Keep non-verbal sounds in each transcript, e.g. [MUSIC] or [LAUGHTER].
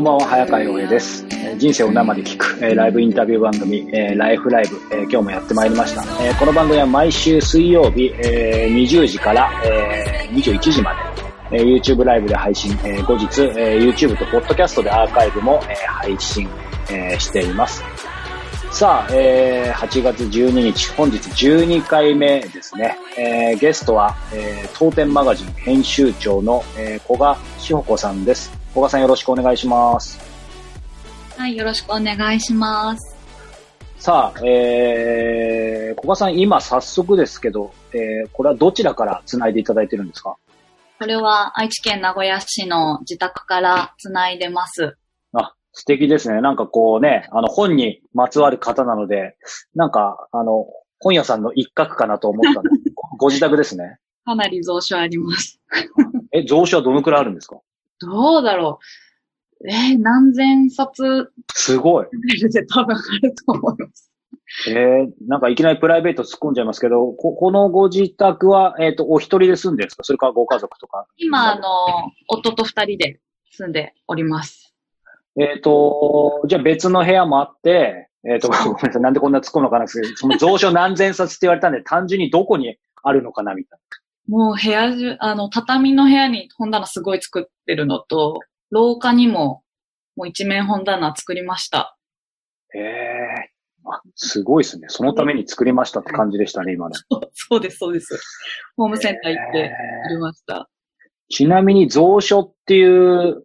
こんばんは、早川洋平です。人生を生で聞く、えーライブインタビュー番組、えーライフライブ、えー今日もやってまいりました。えーこの番組は毎週水曜日、えー20時から、えー21時まで、えー YouTube ライブで配信、えー後日、えー YouTube と Podcast でアーカイブも、えー配信、えーしています。さあ、えー8月12日、本日12回目ですね。えーゲストは、えー当店マガジン編集長の、えー古賀志保子さんです。古賀さんよろしくお願いします。はい、よろしくお願いします。さあ、えー、古賀さん今早速ですけど、えーこれはどちらから繋いでいただいてるんですか？これは愛知県名古屋市の自宅からつないでます。あ、素敵ですね。なんかこうね、あの本にまつわる方なので、なんかあの、本屋さんの一角かなと思ったんですけどごご自宅ですね。[LAUGHS] かなり蔵書あります。え、蔵書はどのくらいあるんですか？どうだろう。えー何千冊すごい。多分あると思います。えー、なんかいきなりプライベート突っ込んじゃいますけど、ここのご自宅は、えっ、と、お一人で住んでるんですか？それからご家族とか。今、あの、夫と二人で住んでおります。えっ、と、じゃあ別の部屋もあって、えっ、と、ごめんなさい、なんでこんな突っ込むのかな？その蔵書何千冊って言われたんで、単純にどこにあるのかな？みたいもう部屋中、あの、畳の部屋に本棚すごい作ってるのと、廊下にももう一面本棚作りました。な。ええあ、すごいですね。そのために作りましたって感じでしたね、今の。[LAUGHS] そうです、そうです。ホームセンター行ってえ作りました。ちなみに蔵書っていう、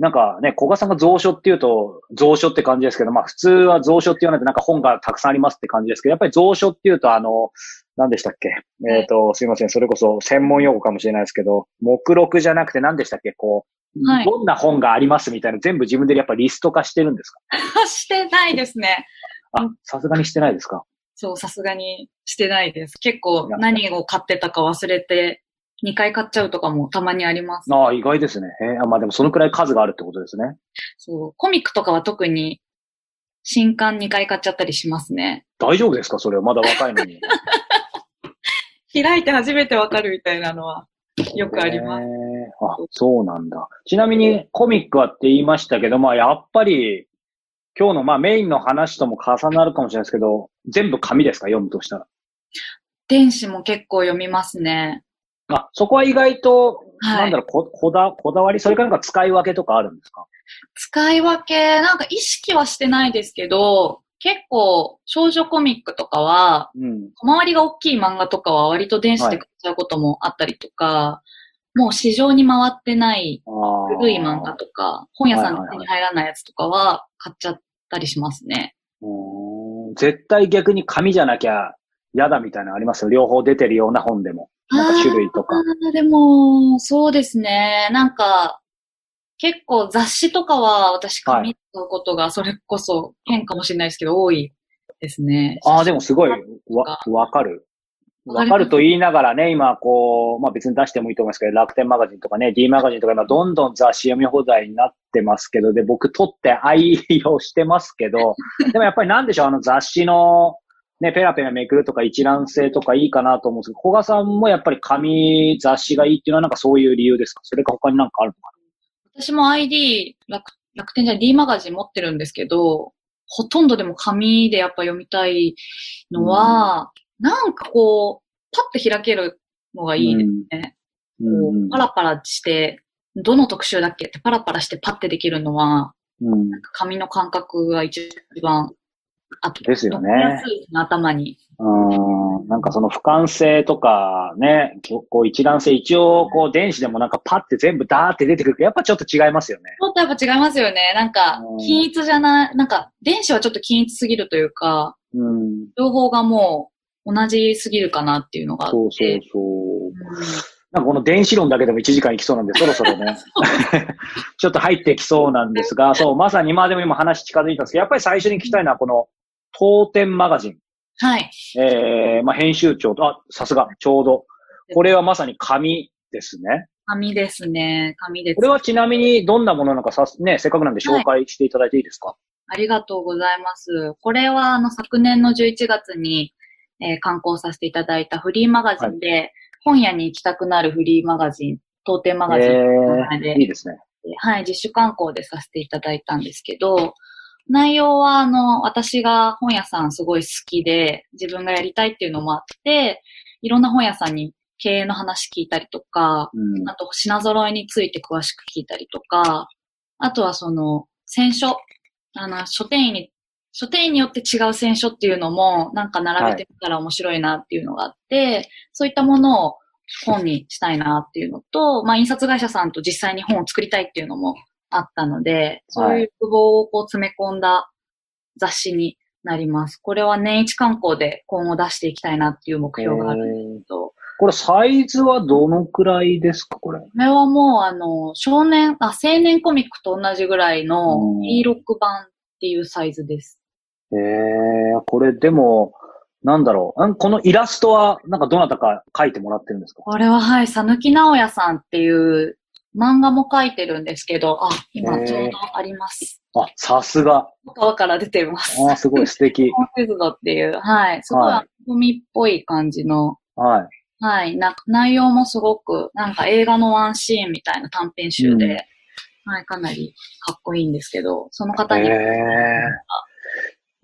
なんかね、古賀さんが蔵書っていうと、蔵書って感じですけど、まあ普通は蔵書って言わないとなんか本がたくさんありますって感じですけど、やっぱり蔵書っていうとあの、何でしたっけ？えっ、と、すいません、それこそ専門用語かもしれないですけど、目録じゃなくて何でしたっけ？こう、はい。どんな本がありますみたいな全部自分でやっぱリスト化してるんですか？[LAUGHS] してないですね。あ、さすがにしてないですか？そう、さすがにしてないです。結構何を買ってたか忘れて、2回買っちゃうとかもたまにあります。ああ、意外ですね。えーあまあでもそのくらい数があるってことですね。そう、コミックとかは特に新刊2回買っちゃったりしますね。大丈夫ですか？それはまだ若いのに。[LAUGHS] 開いて初めてわかるみたいなのはよくあります。あ、そうなんだ。ちなみにコミックはって言いましたけど、まあやっぱり今日のまあメインの話とも重なるかもしれないですけど、全部紙ですか？読むとしたら。電子も結構読みますね。あ、そこは意外と、はいなんだろうこ、こだ、こだわりそれからなんか使い分けとかあるんですか？使い分け、なんか意識はしてないですけど、結構少女コミックとかは、うん。小回りが大きい漫画とかは割と電子で買っちゃうこともあったりとか、もう市場に回ってない古い漫画とか、本屋さんはいはいはいに手に入らないやつとかは買っちゃったりしますね。うーん絶対逆に紙じゃなきゃ嫌だみたいなのあります両方出てるような本でも。なんか種類とか。でも、そうですね。なんか、結構雑誌とかは私はい紙使うことがそれこそ変かもしれないですけど多いですね。ああ、でもすごい、わ、わかる。わかると言いながらね、今こう、まあ別に出してもいいと思いますけど、楽天マガジンとかね、D マガジンとか今どんどん雑誌読み放題になってますけど、で、僕取って愛用してますけど、[LAUGHS] でもやっぱりなんでしょう、あの雑誌の、ね、ペラペラめくるとか一覧性とかいいかなと思うんですけど、古賀さんもやっぱり紙雑誌がいいっていうのはなんかそういう理由ですか？それか他になんかあるのか私も ID 楽、楽天じゃ D マガジン持ってるんですけど、ほとんどでも紙でやっぱ読みたいのは、なんかこう、パッと開けるのがいいですね。うパラパラして、どの特集だっけってパラパラしてパッてできるのは、うん。紙の感覚が一番あですよね頭に。うん。なんかその俯瞰性とかね、こう一覧性、一応こう電子でもなんかパッて全部ダーって出てくるけど、やっぱちょっと違いますよね。ちょっとやっぱ違いますよね。なんかうん、均一じゃない、なんか、電子はちょっと均一すぎるというか、うん。情報がもう同じすぎるかなっていうのがあって。そうそうそう。うんなんかこの電子論だけでも1時間いきそうなんで、そろそろね、[LAUGHS] ちょっと入ってきそうなんですが、そう、まさにまあでも今話近づいたんですけど、やっぱり最初に聞きたいのはこの、当店マガジン、はい。えー、まあ編集長と、あ、さすが、ちょうど。これはまさに紙ですね。紙ですね。紙です。これはちなみにどんなものなのかさ、ね、せっかくなんで紹介していただいていいですか、ありがとうございます。これは、あの、昨年の11月に、えー刊行させていただいたフリーマガジンで、本屋に行きたくなるフリーマガジン、当店マガジンの名前で、えー、いいですね。はい、自主観光でさせていただいたんですけど、内容は、あの、私が本屋さんすごい好きで、自分がやりたいっていうのもあって、いろんな本屋さんに経営の話聞いたりとか、うん。あと品揃えについて詳しく聞いたりとか、あとはその、選書。あの、書店員に、書店員によって違う選書っていうのも、なんか並べてみたら面白いなっていうのがあって、そういったものを本にしたいなっていうのと、まあ、印刷会社さんと実際に本を作りたいっていうのもあったので、そういう希望をこう詰め込んだ雑誌になります。これは年一観光で今後出していきたいなっていう目標があるんですけど、これサイズはどのくらいですか、これ？これはもう、あの、少年、あ、青年コミックと同じぐらいのうん E6 版っていうサイズです。えー、これでも、なんだろう。んこのイラストは、なんかどなたか描いてもらってるんですか？これは、はい、さぬきなおやさんっていう漫画も描いてるんですけど、あ、今ちょうどあります。あ、さすが。川から出てます。あーすごい素敵。コンフェズドっていう、はい、すごいはいアコミっぽい感じの、はい。はい、な内容もすごく、なんか映画のワンシーンみたいな短編集で、うんはい、かなりかっこいいんですけど、その方えに、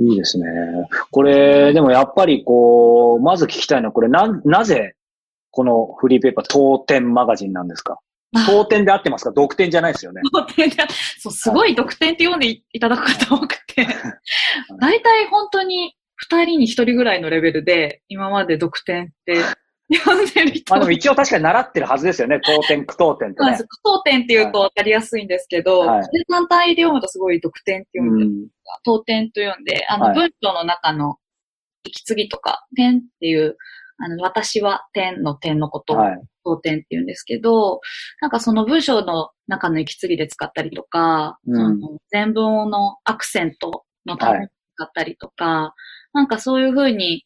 ー、いいですね。これ、でもやっぱりこう、まず聞きたいのは、これな、なぜ、このフリーペーパー、当店マガジンなんですか？あ当店で合ってますか？独店じゃないですよね。特典でそう、すごい特典って読んでいいただく方多くて、大体本当に二人に一人ぐらいのレベルで、今まで特典って読んでる人まあでも一応確かに習ってるはずですよね。当店、苦当店ってねそうです。。句読点っていうと分かりやすいんですけど、はいそれ単体で読むとすごい特典って読んで、うん。当点と読んで、あの、はい文章の中の息継ぎとか、点っていう、あの、私は点の点のことをはい。当点って言うんですけど、なんかその文章の中の息継ぎで使ったりとか、うんその全文のアクセントのために使ったりとか、なんかそういうふうに、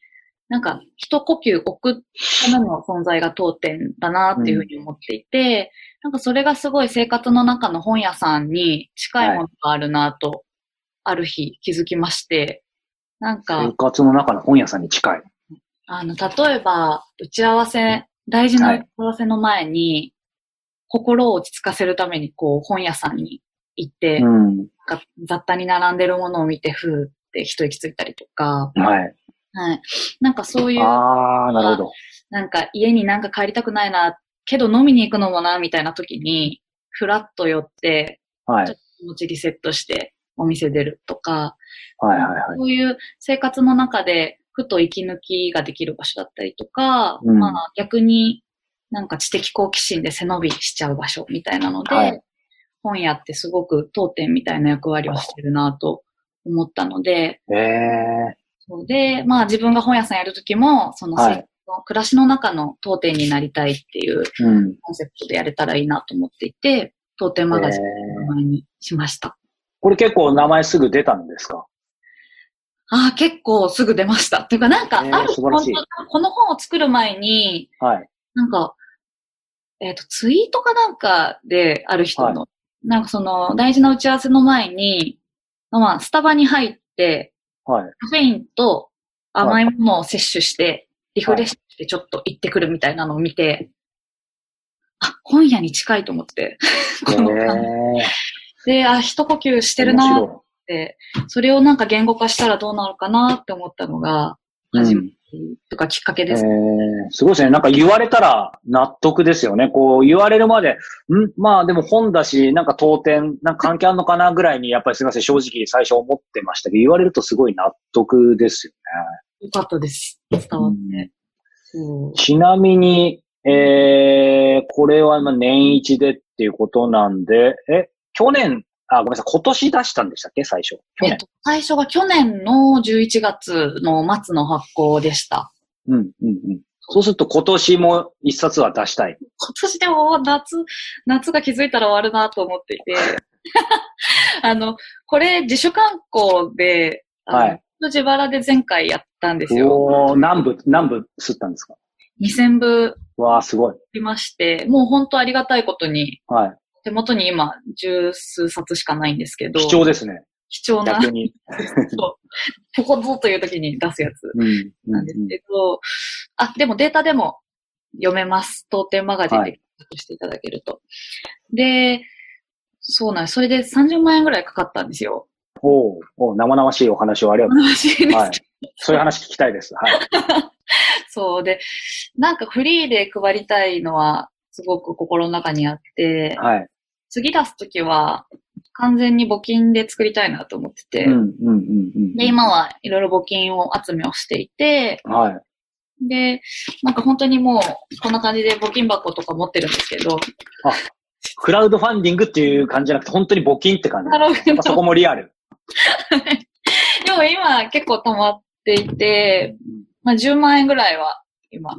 なんか一呼吸置くための存在が当店だなっていうふうに思っていて、なんかそれがすごい生活の中の本屋さんに近いものがあるなと、ある日気づきまして、なんか、生活の中の本屋さんに近い。あの、例えば、打ち合わせ、大事な打ち合わせの前に、心を落ち着かせるために、こう、本屋さんに行って、うん。雑多に並んでるものを見て、ふーって一息ついたりとか、はい。はい。なんかそういう、あー、なるほど。なんか家になんか帰りたくないな、けど飲みに行くのもな、みたいな時に、ふらっと寄って、はい。気持ちリセットしてお店出るとか、はいはいはい。そういう生活の中で、ふと息抜きができる場所だったりとか、うんまあ逆になんか知的好奇心で背伸びしちゃう場所みたいなので、はい本屋ってすごく当店みたいな役割をしてるなと思ったので、えー。そうで、まあ自分が本屋さんやるときも、そのはい暮らしの中の当店になりたいっていううん。コンセプトでやれたらいいなと思っていて、当店マガジンえーの名前にしました。これ結構名前すぐ出たんですかああ、結構すぐ出ました。っていうか、なんか、えーある、この本を作る前に、はい。なんか、えっ、と、ツイートかなんかで、ある人の、なんかその、大事な打ち合わせの前に、まあ、スタバに入って、はい。カフェインと甘いものを摂取して、リフレッシュしてちょっと行ってくるみたいなのを見て、あ、本屋に近いと思って、え [LAUGHS] この感じー。で、あ、一呼吸してる面なて、それをなんか言語化したらどうなるかなって思ったのが、い。初めうんとかきっかけえです。ー、すごいですね。なんか言われたら納得ですよね。こう言われるまで、ん？まあでも本だし、なんか当店、なんか関係あるのかなぐらいに、やっぱりすみません、正直最初思ってましたけど、言われるとすごい納得ですよよかったです。伝わって。そうね。ちなみに、えー、これはまあ年一でっていうことなんで、え、去年、あ、ごめんなさい、今年出したんでしたっけ？最初。去年。えっと、最初が去年の11月の末の発行でした。うん、うん、うん。そうすると今年も一冊は出したい。今年でも夏、夏が気づいたら終わるなと思っていて、[LAUGHS] あの、これ自主観光で、はい自腹で前回やったんですよ。おー、何部、何部吸ったんですか？2000部わー、すごい。ありまして、もう本当ありがたいことに、はい。手元に今十数冊しかないんですけど、貴重ですね。貴重な、逆に。[LAUGHS] ここぞという時に出すやつうん。なんですけど、あ、でもデータでも読めます。当店マガジンで検索していただけると。で、そうなんです。それで30万円ぐらいかかったんですよ。おうおう生々しいお話をありがとうござい話です。ます。はい。そういう話聞きたいです。はい。[LAUGHS] そうで、なんかフリーで配りたいのはすごく心の中にあって、はい。次出すときは完全に募金で作りたいなと思ってて。で、今はいろいろ募金を集めをしていて、はい。で、なんか本当にもうこんな感じで募金箱とか持ってるんですけど、クラウドファンディングっていう感じじゃなくて、本当に募金って感じ。[LAUGHS] そこもリアル。[LAUGHS] でも今結構溜まっていて、まあ10万円ぐらいは今、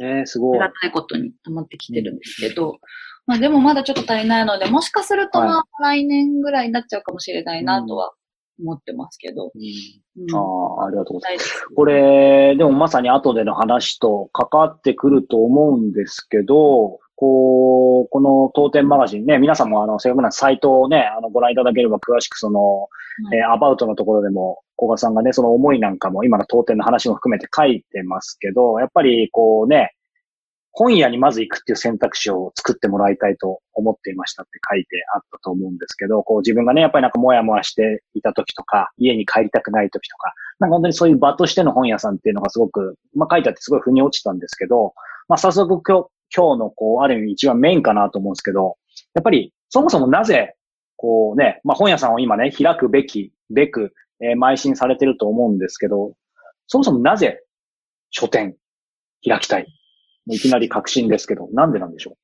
えー、すごいあり。がたいことに溜まってきてるんですけど、まあでもまだちょっと足りないので、もしかするとまあ来年ぐらいになっちゃうかもしれないなとは思ってますけど。うんああ、ありがとうございます。これ、でもまさに後での話と関わってくると思うんですけど、こう、この当店マガジンね、皆さんもあの、せっかくなんでサイトをね、あの、ご覧いただければ詳しくその、えーアバウトのところでも、小賀さんがね、その思いなんかも今の当店の話も含めて書いてますけど、やっぱりこうね、本屋にまず行くっていう選択肢を作ってもらいたいと思っていましたって書いてあったと思うんですけど、こう自分がね、やっぱりなんかもやもやしていた時とか、家に帰りたくない時とか、なんか本当にそういう場としての本屋さんっていうのがすごく、まあ書いてあってすごい腑に落ちたんですけど、まあ早速今日、今日のこう、ある意味一番メインかなと思うんですけど、やっぱりそもそもなぜ、こうね、まあ本屋さんを今ね、開くべき、べく、えー邁進されてると思うんですけど、そもそもなぜ書店開きたい？いきなり確信ですけど、なんでなんでしょ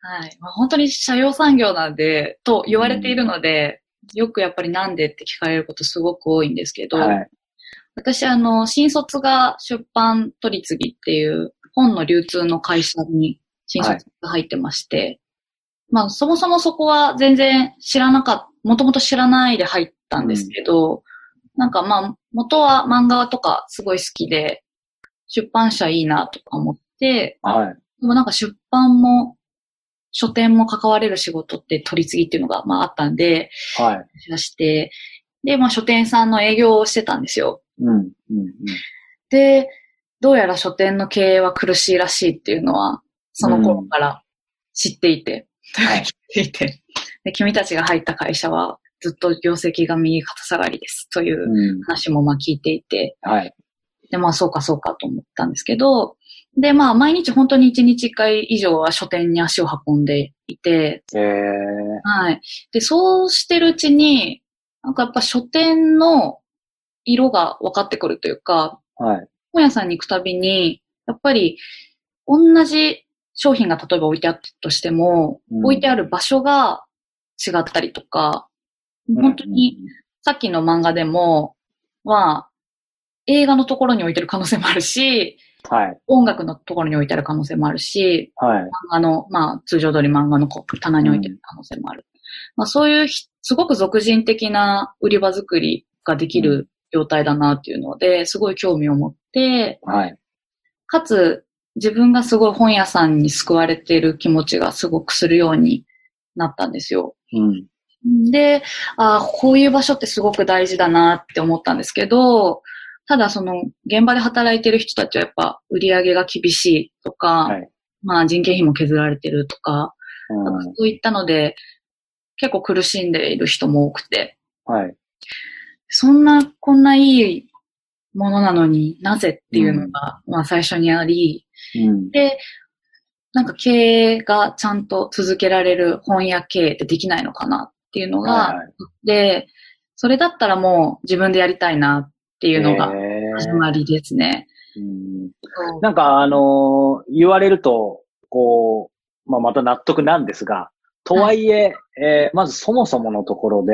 はい。まあ、本当に社用産業なんで、と言われているので、よくやっぱりなんでって聞かれることすごく多いんですけど、うはい。私あの、新卒が出版取り次ぎっていう本の流通の会社に新卒が入ってまして、まあそもそもそこは全然知らなかった、もともと知らないで入ったんですけど、なんかまあ元は漫画とかすごい好きで、出版社いいなとか思って、はい。でもなんか出版も書店も関われる仕事って取り次ぎっていうのがまああったんで、はい。出して、で、まあ書店さんの営業をしてたんですよ。うん。うん。うん。で、どうやら書店の経営は苦しいらしいっていうのは、その頃から知っていて、はい知っていてで、君たちが入った会社はずっと業績が右肩下がりですといううん。話もまあ聞いていて、はい。で、まあそうかそうかと思ったんですけど、で、まあ毎日本当に1日1回以上は書店に足を運んでいて、えー、はい。で、そうしてるうちに、なんかやっぱ書店の色が分かってくるというか、はい。本屋さんに行くたびに、やっぱり同じ商品が例えば置いてあったとしても、うん置いてある場所が違ったりとか、本当に、さっきの漫画でも、は、映画のところに置いてる可能性もあるし、うん。はい。音楽のところに置いてある可能性もあるし、はい。漫画の、まあ、通常通り漫画の棚に置いてる可能性もある。まあ、そういうひ、すごく俗人的な売り場作りができる業態だなっていうので、すごい興味を持って、はい。かつ、自分がすごい本屋さんに救われている気持ちがすごくするようになったんですよ。うん。で、ああ、こういう場所ってすごく大事だなって思ったんですけど、ただその現場で働いてる人たちはやっぱ売り上げが厳しいとか、はい。まあ人件費も削られてるとか、なんそういったので結構苦しんでいる人も多くて、ん。はい。そんな、こんないいものなのになぜっていうのが、まあ最初にあり、うん。で、なんか経営がちゃんと続けられる本屋経営ってできないのかなっていうのが、はいはい。で、それだったらもう自分でやりたいなっていうのがえー。始まりですね。うん。そう。なんか、あのー言われると、こう、まあ、また納得なんですが、とはいえ、えーまずそもそものところで、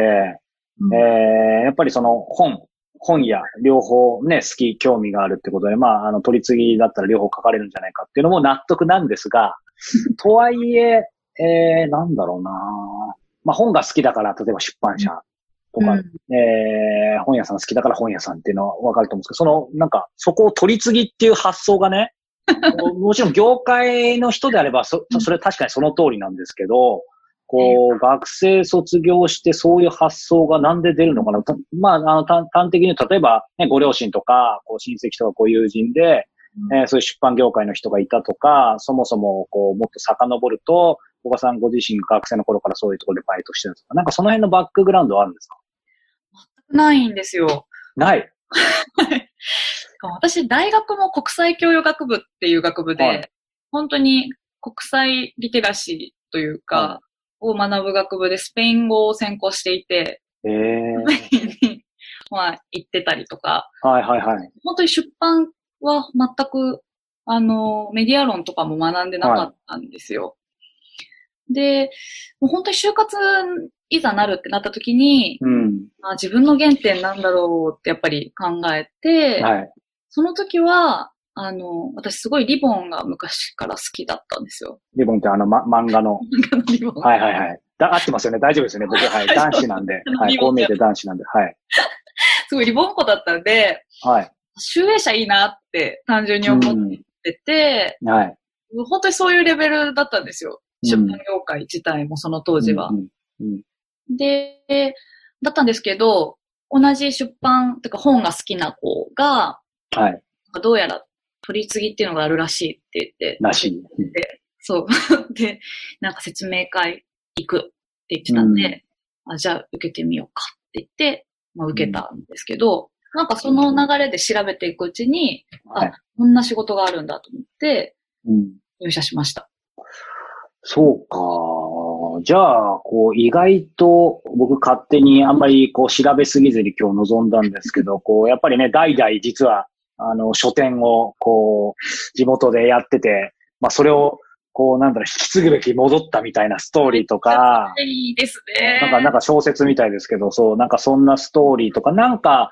うん。えーやっぱりその本、本や両方ね、好き、興味があるってことで、まあ、あの、取り次ぎだったら両方書かれるんじゃないかっていうのも納得なんですが、[LAUGHS] とはいえ、えーなんだろうな。まあ、本が好きだから、例えば出版社とか、うん。えー本屋さん好きだから本屋さんっていうのはわかると思うんですけど、その、なんか、そこを取り次ぎっていう発想がね、も [LAUGHS] もちろん業界の人であれば、そ、それ確かにその通りなんですけど、こう、学生卒業してそういう発想がなんで出るのかな？たまあ、あの、端端的に例えば、ね、ご両親とか、こう、親戚とかご友人で、えーそういう出版業界の人がいたとか、そもそも、こう、もっと遡ると、小川さんご自身学生の頃からそういうところでバイトしてるんですかなんかその辺のバックグラウンドはあるんですか？ないんですよ。ない。私、大学も国際教養学部っていう学部で、はい本当に国際リテラシーというか、はを学ぶ学部でスペイン語を専攻していて、ええスペインに、まあ、行ってたりとか、はいはいはい。本当に出版は全く、あの、メディア論とかも学んでなかったんですよ。で、もう本当に就活いざなるってなった時に、うん。まあ、自分の原点なんだろうってやっぱり考えて、はい。その時は、あの、私すごいリボンが昔から好きだったんですよ。リボンってあの、ま、漫画の。リボン。はいはいはい。だ合ってますよね。大丈夫ですよね。僕、はい。[LAUGHS] 男子なんで。はい。こう見えて男子なんで。はい。[LAUGHS] すごいリボン子だったんで、はい。集英社いいなって単純に思ってて、うんはい。本当にそういうレベルだったんですよ。うん出版業界自体もその当時は。うんうんで、だったんですけど、同じ出版、てか本が好きな子が、はい。どうやら取り次ぎっていうのがあるらしいって言って。らしい。うんそう。[LAUGHS] で、なんか説明会行くって言ってたんで、あじゃあ受けてみようかって言って、まあ、受けたんですけど、なんかその流れで調べていくうちに、はい。こんな仕事があるんだと思ってうん。入社しました。そうか。じゃあ、こう、意外と僕勝手にあんまりこう調べすぎずに今日臨んだんですけど、[LAUGHS] こう、やっぱりね、代々実は、あの、書店を、こう、地元でやってて、まあ、それを、こう、なんだろう、引き継ぐべき戻ったみたいなストーリーとか、いいですね。なんか、なんか小説みたいですけど、そう、なんかそんなストーリーとか、なんか、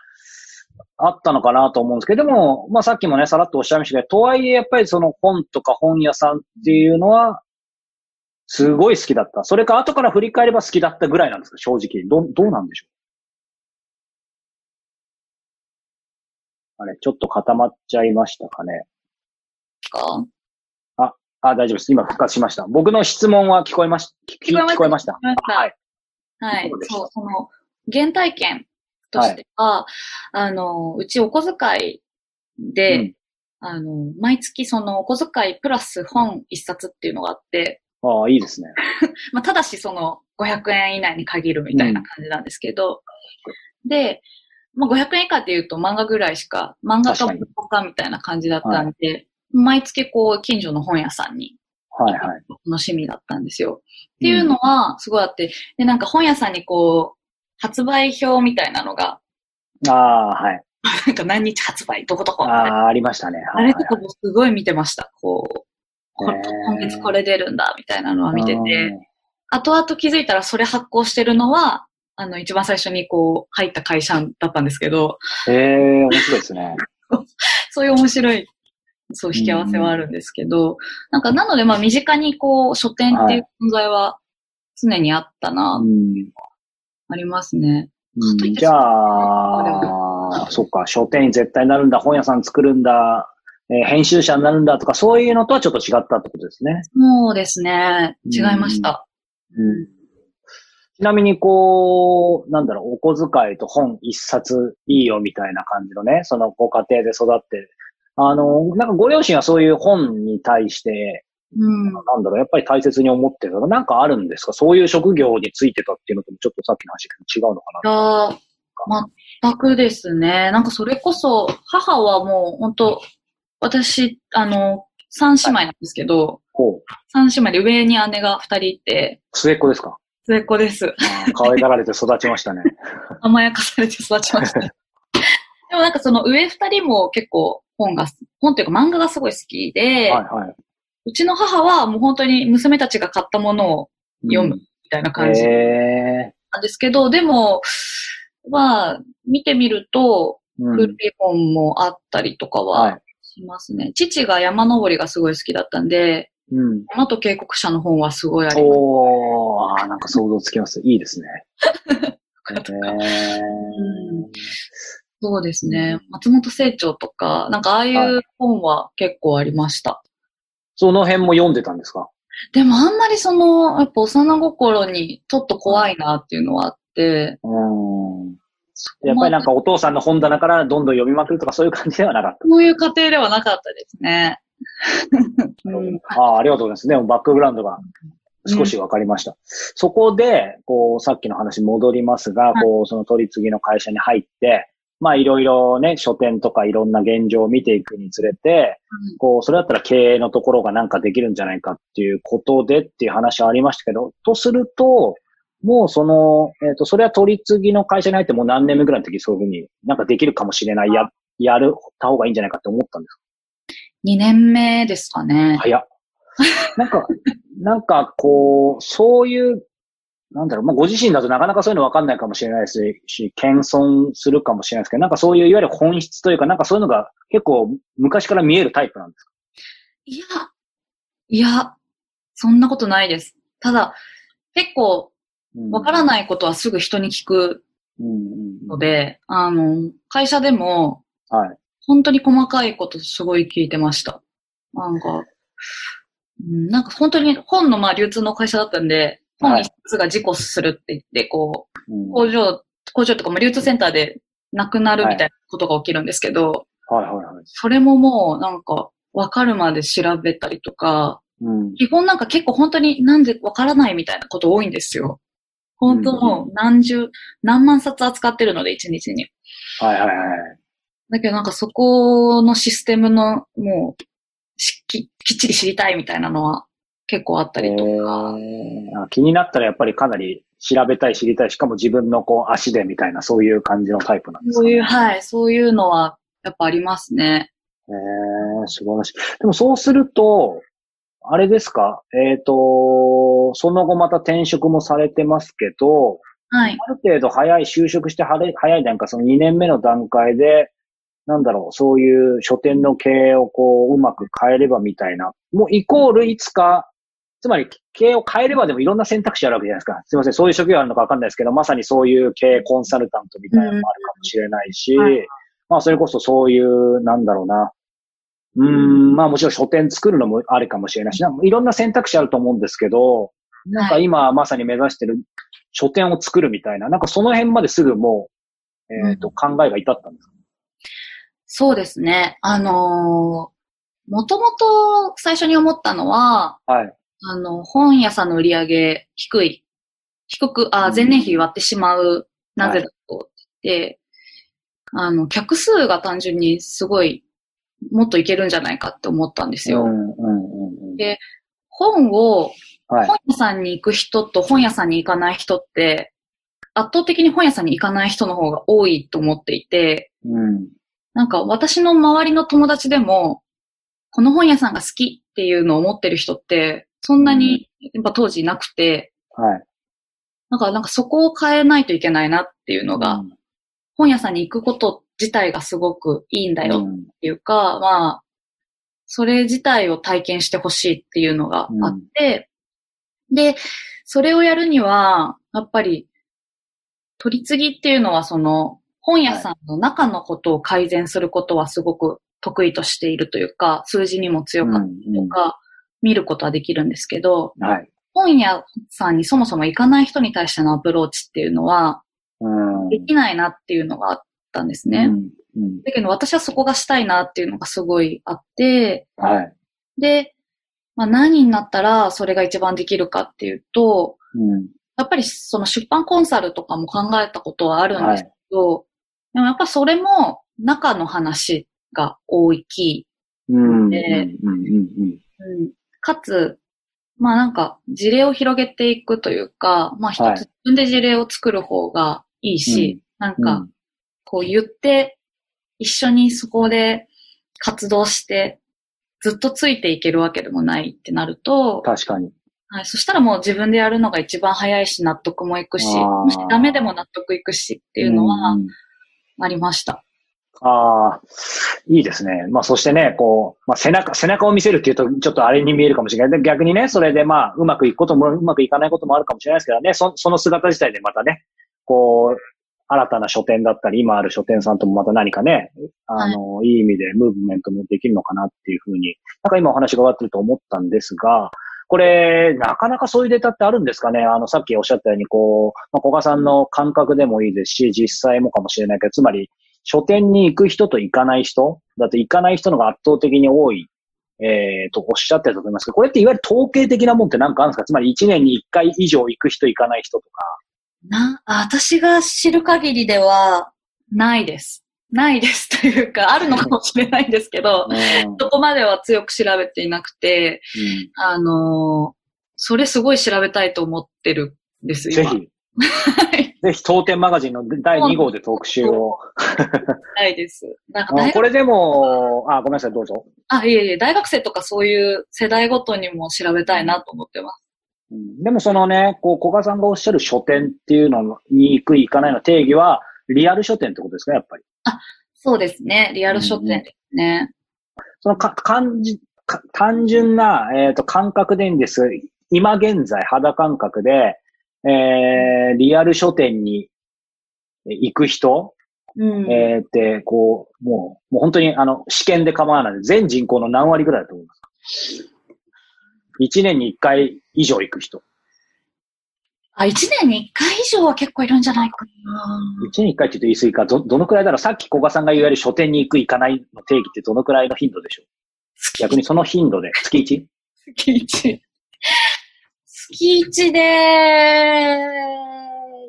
あったのかなと思うんですけど、でも、まあさっきもね、さらっとおっしゃいましたけど、とはいえやっぱりその本とか本屋さんっていうのは、すごい好きだった。それか後から振り返れば好きだったぐらいなんですか、正直。ど、どうなんでしょう？あれ、ちょっと固まっちゃいましたかね。かあ、大丈夫です。今復活しました。僕の質問は聞こえまし、聞聞こえましたはい。はいそうその、原体験としては、あの、うちお小遣いで、うんあの、毎月そのお小遣いプラス本一冊っていうのがあって、ああ、いいですね。[LAUGHS] まあ、ただしその500円以内に限るみたいな感じなんですけど、で、まあ、500円以下っていうと漫画ぐらいしか、漫画か文庫かみたいな感じだったんで、毎月こう、近所の本屋さんにはいはい。楽しみだったんですよ。っていうのはすごいあって、で、なんか本屋さんにこう、発売表みたいなのが、ああ、はい。なんか何日発売、どこどこ。ああ、ありましたね。あれとかもすごい見てました。こう、こへー今月これ出るんだ、みたいなのは見てうんて、後々気づいたらそれ発行してるのは、あの、一番最初にこう、入った会社だったんですけど、へえ、面白いですね。[LAUGHS] そういう面白い、そう、引き合わせはあるんですけど、なんか、なので、まあ、身近にこう、書店っていう存在は常にあったな、うんありますね。うんじゃあ、そっか、書店員絶対なるんだ、本屋さん作るんだ、えー編集者になるんだとか、そういうのとはちょっと違ったってことですね。そうですね。違いました。うんちなみに、こう、なんだろう、お小遣いと本一冊いいよみたいな感じのね、そのご家庭で育ってる。あの、なんかご両親はそういう本に対して、うん。なんだろう、やっぱり大切に思ってるのがなんかあるんですか？そういう職業についてたっていうのともちょっとさっきの話と違うのかな？が、全くですね。なんかそれこそ、母はもう本当私、あの、三姉妹なんですけど、こう、三姉妹で上に姉が二人いて、末っ子ですか？末っ子です。可愛がられて育ちましたね。[LAUGHS] 甘やかされて育ちました。[LAUGHS] でもなんかその上二人も結構本が、本というか漫画がすごい好きで、はいはうちの母はもう本当に娘たちが買ったものをい。読むみたいな感じへなんですけど、でも、まあ、見てみると、古い本もあったりとかは。はいしますね。父が山登りがすごい好きだったんで、うん。山と渓谷者の本はすごいあります。おー、なんか想像つきます。いいですね。[LAUGHS] へーそうですね。松本清張とか、なんかああいう本は結構ありました。その辺も読んでたんですか？でもあんまりその、やっぱ幼心にちょっと怖いなっていうのはあって、うん。やっぱりなんかお父さんの本棚からどんどん読みまくるとかそういう感じではなかった。そういう過程ではなかったですね。[LAUGHS] う。ん。ああ、ありがとうございます。ね。バックグラウンドが少しわかりました。そこで、こう、さっきの話戻りますが、はい。こう、その取り次ぎの会社に入って、まあ、いろいろね、書店とかいろんな現状を見ていくにつれて、こう、それだったら経営のところがなんかできるんじゃないかっていうことでっていう話はありましたけど、とすると、もうその、えっ、と、それは取り次ぎの会社に入ってもう何年目ぐらいの時そういうふうになんかできるかもしれない、や、やる、た方がいいんじゃないかって思ったんです2年目ですかね。早っ。なんか、[LAUGHS] なんかこう、そういう、なんだろう、まあ、ご自身だとなかなかそういうの分かんないかもしれないですし、謙遜するかもしれないですけど、なんかそういういわゆる本質というか、なんかそういうのが結構昔から見えるタイプなんですか？いや、いや、そんなことないです。ただ、結構、わからい。ないことはすぐ人に聞くうんうんうんので、あの、会社でも、はい。本当に細かいことすごい聞いてました。なんか、うんなんか本当に本のまあ流通の会社だったんで、はい本一つが事故するって言って、こう工場、工場とかまあ流通センターでなくなるみたいなことが起きるんですけど、はいはいはい。それももうなんかわかるまで調べたりとか、うん。基本なんか結構本当になんでわからないみたいなこと多いんですよ。本当もう何十、何万冊扱ってるので一日に。はいはいはい。だけどなんかそこのシステムのもうしききっちり知りたいみたいなのは結構あったりとか。えーあ気になったらやっぱりかなり調べたい、知りたい、しかも自分のこう足でみたいな、そういう感じのタイプなんですか、ね、そういう、はい、そういうのはやっぱありますね。えー、素晴らしい。でもそうすると、あれですか？えっ、と、その後また転職もされてますけど、はい。ある程度早い、就職して早い段階、その2年目の段階で、なんだろう、そういう書店の経営をこう、うまく変えればみたいな。もうイコールいつか、つまり経営を変えればでもいろんな選択肢あるわけじゃないですか。すいません、そういう職業あるのかわかんないですけど、まさにそういう経営コンサルタントみたいなのもあるかもしれないし、うん。はい。まあそれこそそういう、なんだろうな。うーん、まあもちろん書店作るのもありかもしれないし、いろんな選択肢あると思うんですけど、なんか今まさに目指してる書店を作るみたいな、なんかその辺まですぐもう、えっ、と、考えが至ったんですか？そうですね。あのーもともと最初に思ったのは、はい。あの、本屋さんの売り上げ低い。低く、あうん、前年比割ってしまう。なぜだと言って、あの、客数が単純にすごい、もっといけるんじゃないかって思ったんですよ。うん、うん、うんうん。で本を、はい。本屋さんに行く人と本屋さんに行かない人って、圧倒的に本屋さんに行かない人の方が多いと思っていて、うん。なんか私の周りの友達でも、この本屋さんが好きっていうのを思ってる人って、そんなにやっぱ当時いなくて、はい。なんかなんかそこを変えないといけないなっていうのが、うん。本屋さんに行くこと自体がすごくいいんだよっうんていうか、まあ、それ自体を体験してほしいっていうのがあって、で、それをやるには、やっぱり、取り次ぎっていうのはその、本屋さんの中のことを改善することはすごく得意としているというか、数字にも強かったりとか、見ることはできるんですけど、はい。本屋さんにそもそも行かない人に対してのアプローチっていうのは、うん。できないなっていうのがあったんですね。うん。うん。だけど私はそこがしたいなっていうのがすごいあって、はい。で、まあ、何になったらそれが一番できるかっていうと、うん。やっぱりその出版コンサルとかも考えたことはあるんですけど、でもやっぱそれも中の話が大きい。うん。うん。でうん。うん。うん、かつ、まあなんか事例を広げていくというか、まあ一はいつ自分で事例を作る方がいいし、なんうん。かこう言って、一緒にそこで活動して、ずっとついていけるわけでもないってなると、確かに。はい、そしたらもう自分でやるのが一番早いし、納得もいくし、もしダメでも納得いくしっていうのはんありました。ああ、いいですね。まあそしてね、こう、まあ背中、背中を見せるっていうとちょっとあれに見えるかもしれない。で逆にね、それでまあうまくいくこともうまくいかないこともあるかもしれないですけどね、そその姿自体でまたね、こう、新たな書店だったり、今ある書店さんともまた何かね、あの、い、い意味でムーブメントもできるのかなっていうふうに、なんか今お話が終わってると思ったんですが、これ、なかなかそういうデータってあるんですかね？あの、さっきおっしゃったように、こう、まあ、小賀さんの感覚でもいいですし、実際もかもしれないけど、つまり、書店に行く人と行かない人だって行かない人のが圧倒的に多いえっ、と、おっしゃってたと思いますけど、これっていわゆる統計的なもんって何かあるんですか？つまり1年に1回以上行く人行かない人とか。な、私が知る限りでは、ないです。ないですというか、あるのかもしれないんですけど、うんそこまでは強く調べていなくて、あのーそれすごい調べたいと思ってるんです、今。ぜひ、[LAUGHS] ぜひ当店マガジンの第2号で特集を。ないです。これでも、あ、ごめんなさい、どうぞ。あ、いえいえ、大学生とかそういう世代ごとにも調べたいなと思ってます。うんでもそのね、こう、小賀さんがおっしゃる書店っていうのに行く、行かないの定義は、リアル書店ってことですか、やっぱり。そうですね。リアル書店ですね。そのか、感じ、か単純な、えっ、と、感覚でいいんです。今現在、肌感覚で、えー、リアル書店にえ行く人、うん。えーって、こう、もう、もう本当に、あの、試験で構わない全人口の何割ぐらいだと思います一年に一回以上行く人。あ、一年に一回以上は結構いるんじゃないかな。一年に一回って言うと言い過ぎか、ど、どのくらいだろう？さっき小賀さんが言われる書店に行く、行かないの定義ってどのくらいの頻度でしょう？逆にその頻度で、月 1? 月一。月一で、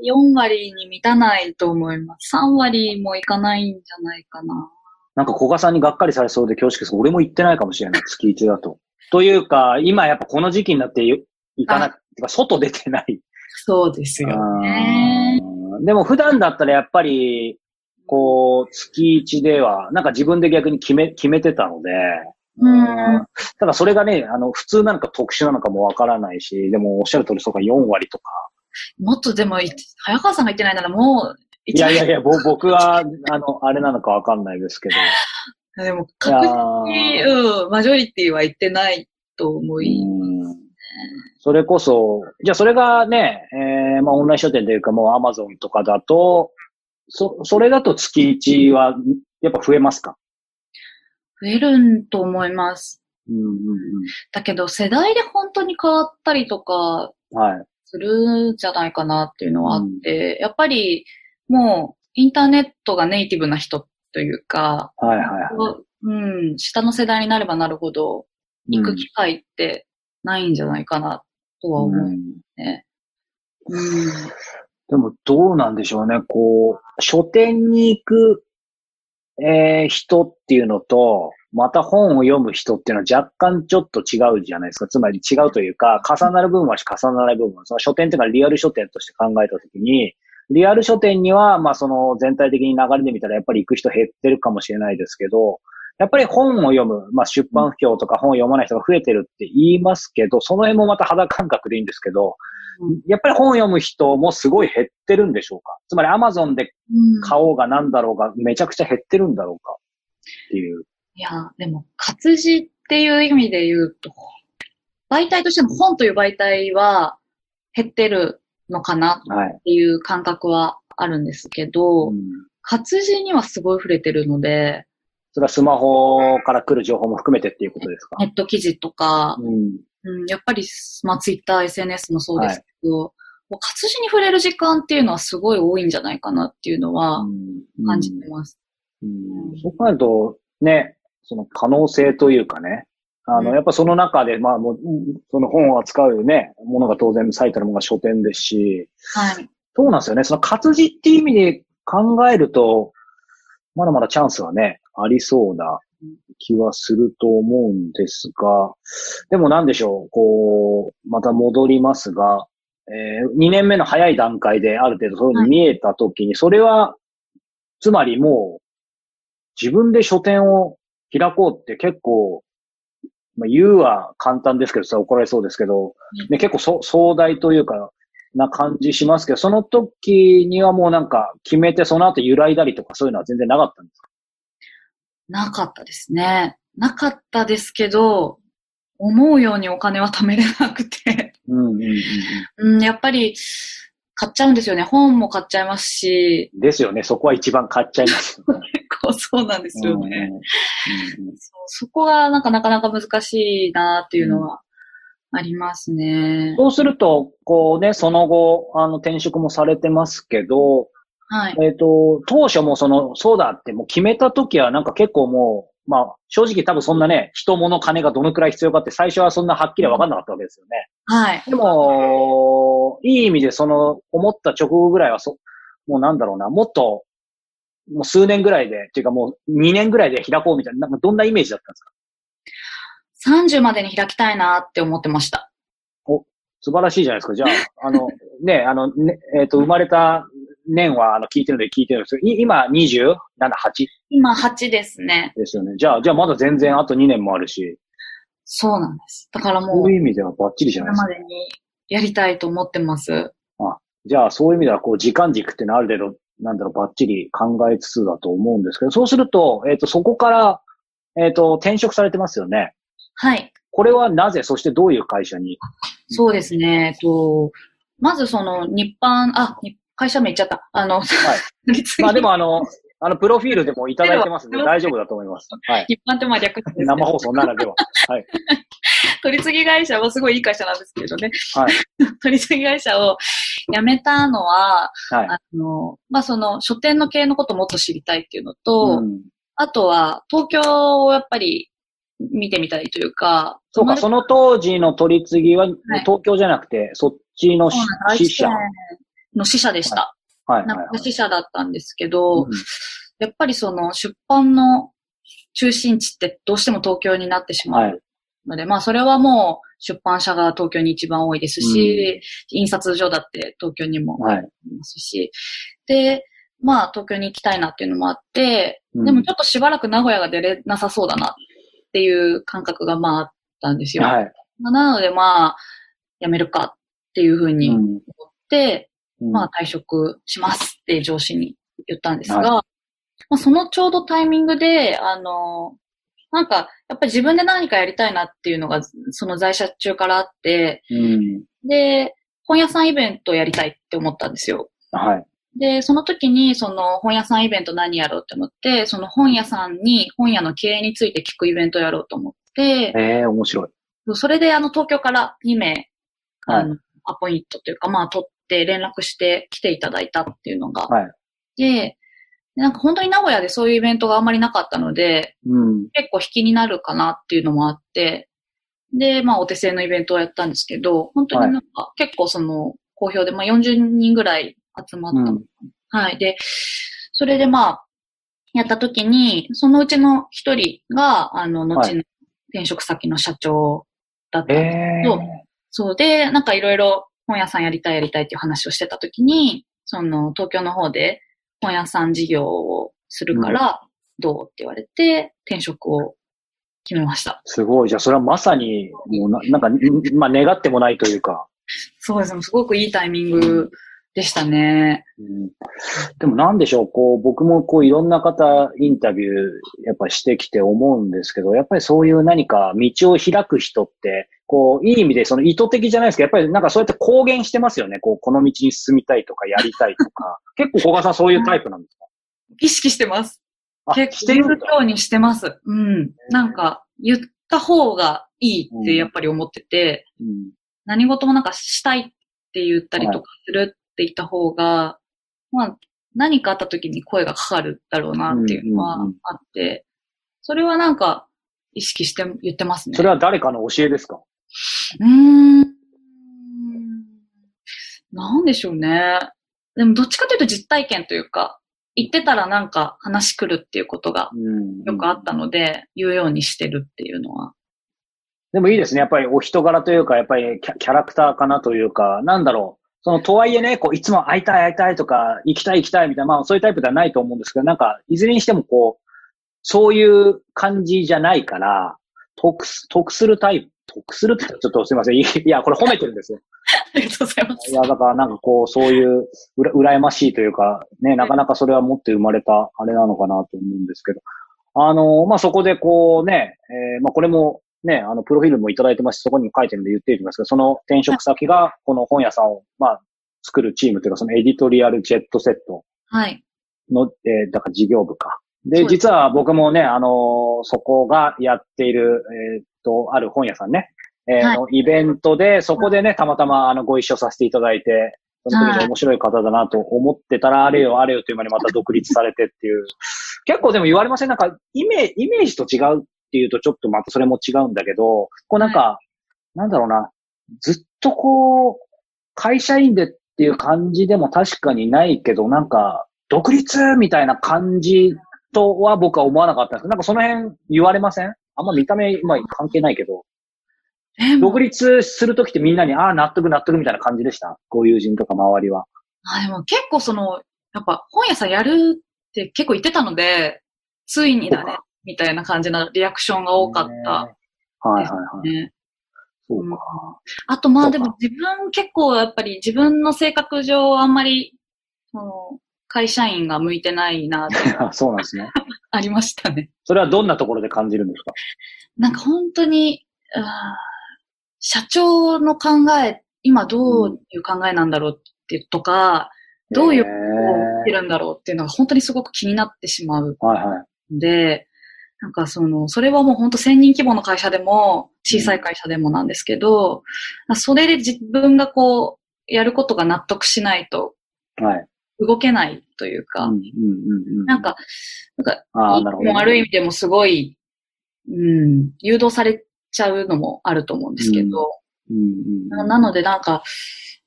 4割に満たないと思います。3割もいかないんじゃないかな。なんか小賀さんにがっかりされそうで恐縮です。俺も行ってないかもしれない、月1だと。というか、今やっぱこの時期になってよ行かない、てか外出てない。そうですよね。うんでも普段だったらやっぱり、こう、月1では、なんか自分で逆に決め、決めてたので、うんただそれがね、あの、普通なのか特殊なのかもわからないし、でもおっしゃる通りそうか4割とか。もっとでもい、早川さんが言ってないならもう、いやいやいや、ぼ僕は、あの、あれなのかわかんないですけど。や、でもい確や実に、ーうん、マジョリティは言ってないと思い、うんそれこそ、じゃあそれがね、えー、まあオンライン書店というかもうアマゾンとかだと、そ、それだと月1はやっぱ増えますか？増えるんと思います。うんうんだけど世代で本当に変わったりとかうん。はい。するんじゃないかなっていうのはあって、やっぱりもうインターネットがネイティブな人というか、はいはいはうん、下の世代になればなるほどい。行く機会ってないんじゃないかなとは思ううんね。うん。でもどうなんでしょうね。こう、書店に行く、えー人っていうのと、また本を読む人っていうのは若干ちょっと違うじゃないですか。つまり違うというか、重なる部分はし重ならない部分は、その書店っていうのはリアル書店として考えたときに、リアル書店には、まあその全体的に流れで見たらやっぱり行く人減ってるかもしれないですけど、やっぱり本を読む、まあ出版不況とか本を読まない人が増えてるって言いますけど、その辺もまた肌感覚でいいんですけど、やっぱり本を読む人もすごい減ってるんでしょうか？つまり Amazon でうん買おうがなんだろうがめちゃくちゃ減ってるんだろうかっていう。いや、でも活字っていう意味で言うと、媒体としての本という媒体は減ってるのかなはい。っていう感覚はあるんですけど、うん活字にはすごい触れてるので、それはスマホから来る情報も含めてっていうことですか？ネット記事とか、うん。うん、やっぱり、まあ、ツイッター、SNS もそうですけど、もう活字に触れる時間っていうのはすごい多いんじゃないかなっていうのはうん感じてます。うんそう考えると、ね、その可能性というかね、あの、うんやっぱその中で、まあもう、うんその本を扱うね、ものが当然最たるものが書店ですし、はい。そうなんですよね。その活字っていう意味で考えると、まだまだチャンスはね、ありそうな気はすると思うんですが、でもなんでしょう、こう、また戻りますが、え2年目の早い段階である程度そういうの見えたときに、それは、つまりもう、自分で書店を開こうって結構、まあ、言うは簡単ですけど、それは怒られそうですけど、ね、結構そ壮大というか、な感じしますけど、その時にはもうなんか決めて、その後揺らいだりとかそういうのは全然なかったんですか？なかったですね。なかったですけど、思うようにお金は貯めれなくて、うんうんうんうん、やっぱり買っちゃうんですよね。本も買っちゃいますし、うん。ですよね。そこは一番買っちゃいますよね。結構そうなんですよね。うんうんうんそうそこがなんかなかなか難しいなっていうのはありますね。そうすると、こうね、その後、あの、転職もされてますけど、はい。えっ、と、当初もその、そうだってもう決めた時はなんか結構もう、まあ、正直多分そんなね、人物金がどのくらい必要かって最初はそんなはっきりわかんなかったわけですよね。はい。でも、いい意味でその、思った直後ぐらいはそ、もうなんだろうな、もっと、もう数年ぐらいで、っていうかもう2年ぐらいで開こうみたいな、なんかどんなイメージだったんですか？30までに開きたいなって思ってました。素晴らしいじゃないですか。じゃあ、あの、ね、あの、ね、えっ、と、生まれた年は、あの、聞いてるので聞いてるんですけど、い今27、8今8ですね。ですよね。じゃあ、じゃあまだ全然あと2年もあるし、そうなんです。だからもそうう、いう意味ではバッチリじゃこないですか。れまでにやりたいと思ってます。じゃあ、そういう意味では、こう、時間軸っていうのはある程度、なんだろう、バッチリ考えつつだと思うんですけど、そうすると、えっ、と、そこから、えっ、と、転職されてますよね。はい。これはなぜ、そしてどういう会社に？そうですね。えっと、まずその日版、あ、に会社名言っちゃった。あの、はい。[LAUGHS] 次まあでも、あの、あの、プロフィールでもいただいてますんで、大丈夫だと思います。はい。一般ってまあ略です生放送ならでは。はい。[LAUGHS] 取り次ぎ会社はすごいいい会社なんですけどね。はい。[LAUGHS] 取り次ぎ会社を辞めたのは、はい。あの、まあ、その書店の経営のことをもっと知りたいっていうのと、うんあとは東京をやっぱり見てみたいというか、そうか、生その当時の取り次ぎは、い東京じゃなくて、そっちの支社。の支社でした。はいなんかはい。支社だったんですけど、うんやっぱりその出版の中心地ってどうしても東京になってしまはいうので、まあそれはもう出版社が東京に一番多いですし、印刷所だって東京にもはい。ありますし、で、まあ東京に行きたいなっていうのもあって、うんでもちょっとしばらく名古屋が出れなさそうだなっていう感覚がまああったんですよ。はい。まあなのでまあ、辞めるかっていうふうに思っうんて、うんまあ退職しますって上司に言ったんですが、はまあ、そのちょうどタイミングで、あの、なんか、やっぱり自分で何かやりたいなっていうのが、その在社中からあって、うん。で、本屋さんイベントやりたいって思ったんですよ。はい。で、その時に、その本屋さんイベント何やろうって思って、その本屋さんに本屋の経営について聞くイベントやろうと思って、ええ面白い。それであの東京から2名、はいあの、アポイントというか、まあ取って連絡して来ていただいたっていうのが、はい。で、なんか本当に名古屋でそういうイベントがあんまりなかったので、うん。結構引きになるかなっていうのもあって、で、まあお手製のイベントをやったんですけど、本当になんか結構その好評で、まあ40人ぐらい集まったの、うん。はい。で、それでまあ、やった時に、そのうちの一人が、あの、後の転職先の社長だったんですええそうそう。で、なんかいろいろ本屋さんやりたいやりたいっていう話をしてたときに、その東京の方で本屋さん事業をするから、どうって言われて、転職を決めました。すごい。じゃあ、それはまさに、もうな、なんか、んまあ、願ってもないというか。そうですね。すごくいいタイミングでしたね。うんでもなんでしょう、こう、僕もこういろんな方インタビューやっぱしてきて思うんですけど、やっぱりそういう何か道を開く人って、こう、いい意味でその意図的じゃないですけど、やっぱりなんかそうやって公言してますよね。こう、この道に進みたいとかやりたいとか。[LAUGHS] 結構小川さんそういうタイプなんですか？意識してます。あ、結構してるんだ。言うようにしてます。うん。なんか、言った方がいいってやっぱり思ってて、うん何事もなんかしたいって言ったりとかするって言った方が、まあ、何かあった時に声がかかるだろうなっていうのはうんうんうんあって、それはなんか意識して言ってますね。それは誰かの教えですか？うーん。なんでしょうね。でもどっちかというと実体験というか、言ってたらなんか話来るっていうことがうんよくあったので、言うようにしてるっていうのは。でもいいですね。やっぱりお人柄というか、やっぱりキャキャラクターかなというか、なんだろう。その、とはいえね、こう、いつも会いたい会いたいとか、行きたい行きたいみたいな、まあそういうタイプではないと思うんですけど、なんか、いずれにしてもこう、そういう感じじゃないから、得す、得するタイプ、得するってちょっとすいません。いや、これ褒めてるんですよ。[LAUGHS] ありがとうございます。いや、だからなんかこう、そういう、うら、羨ましいというか、ね、なかなかそれは持って生まれた、あれなのかなと思うんですけど。あの、まあ、そこでこうね、えーまあ、これもね、あの、プロフィールもいただいてますし、そこにも書いてるんで言っていきますけど、その転職先が、この本屋さんを、まあ、作るチームというか、そのエディトリアルジェットセットはい。の、えーだから事業部か。で、実は僕もね、あのーそこがやっている、えーっと、ある本屋さんね、えーはい。のイベントで、そこでね、たまたまあのご一緒させていただいて、その時に面白い方だなと思ってたら、あれよあれよという間にまた独立されてっていう。結構でも言われません？なんか、イメイメージと違うっていうとちょっとまたそれも違うんだけど、こうなんか、なんだろうな、ずっとこう、会社員でっていう感じでも確かにないけど、なんか、独立みたいな感じとは僕は思わなかったんです。けど、なんかその辺言われません？あんま見た目、まあ関係ないけど。独立するときってみんなに、ああ、納得納得みたいな感じでした？ご友人とか周りは。あでも結構その、やっぱ本屋さんやるって結構言ってたので、ついにだね、みたいな感じのリアクションが多かったはいはいはい。ね。そうか。あとまあでも自分結構やっぱり自分の性格上あんまり、その会社員が向いてないな [LAUGHS] そうなんですね。[LAUGHS] ありましたね。それはどんなところで感じるんですか？なんか本当に、社長の考え、今どういう考えなんだろうってとか、どういうことを言ってるんだろうっていうのが本当にすごく気になってしまうはいはい。ので、なんかその、それはもう本当1000人規模の会社でも、小さい会社でもなんですけど、それで自分がこう、やることが納得しないとはい。動けないといううか、んうんうんうん。なんか、なんか、ああ、いいなるほど。も悪い意味でもすごい、うん、誘導されちゃうのもあると思うんですけど、うんうんななのでなんか、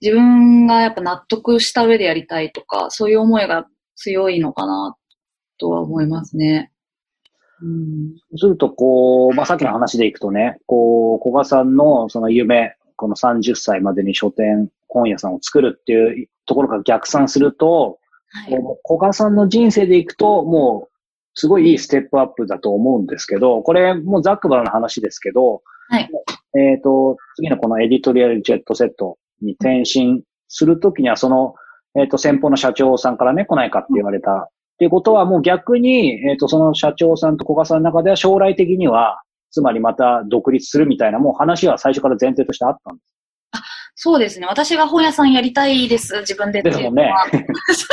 自分がやっぱ納得した上でやりたいとか、そういう思いが強いのかな、とは思いますね。うん、そうすると、こう、まあ、さっきの話でいくとね、こう、小賀さんのその夢、この30歳までに書店、本屋さんを作るっていうところから逆算すると、はい。小賀さんの人生でいくと、もう、すごいいいステップアップだと思うんですけど、これもうざっくばらんの話ですけど、はい。えっ、と、次のこのエディトリアルジェットセットに転身するときには、その、えっ、と、先方の社長さんからね、来ないかって言われた。っていうことは、もう逆に、えっ、と、その社長さんと小賀さんの中では将来的には、つまりまた独立するみたいな、もう話は最初から前提としてあったんでそうですね。私が本屋さんやりたいです、自分でっていうのは。そ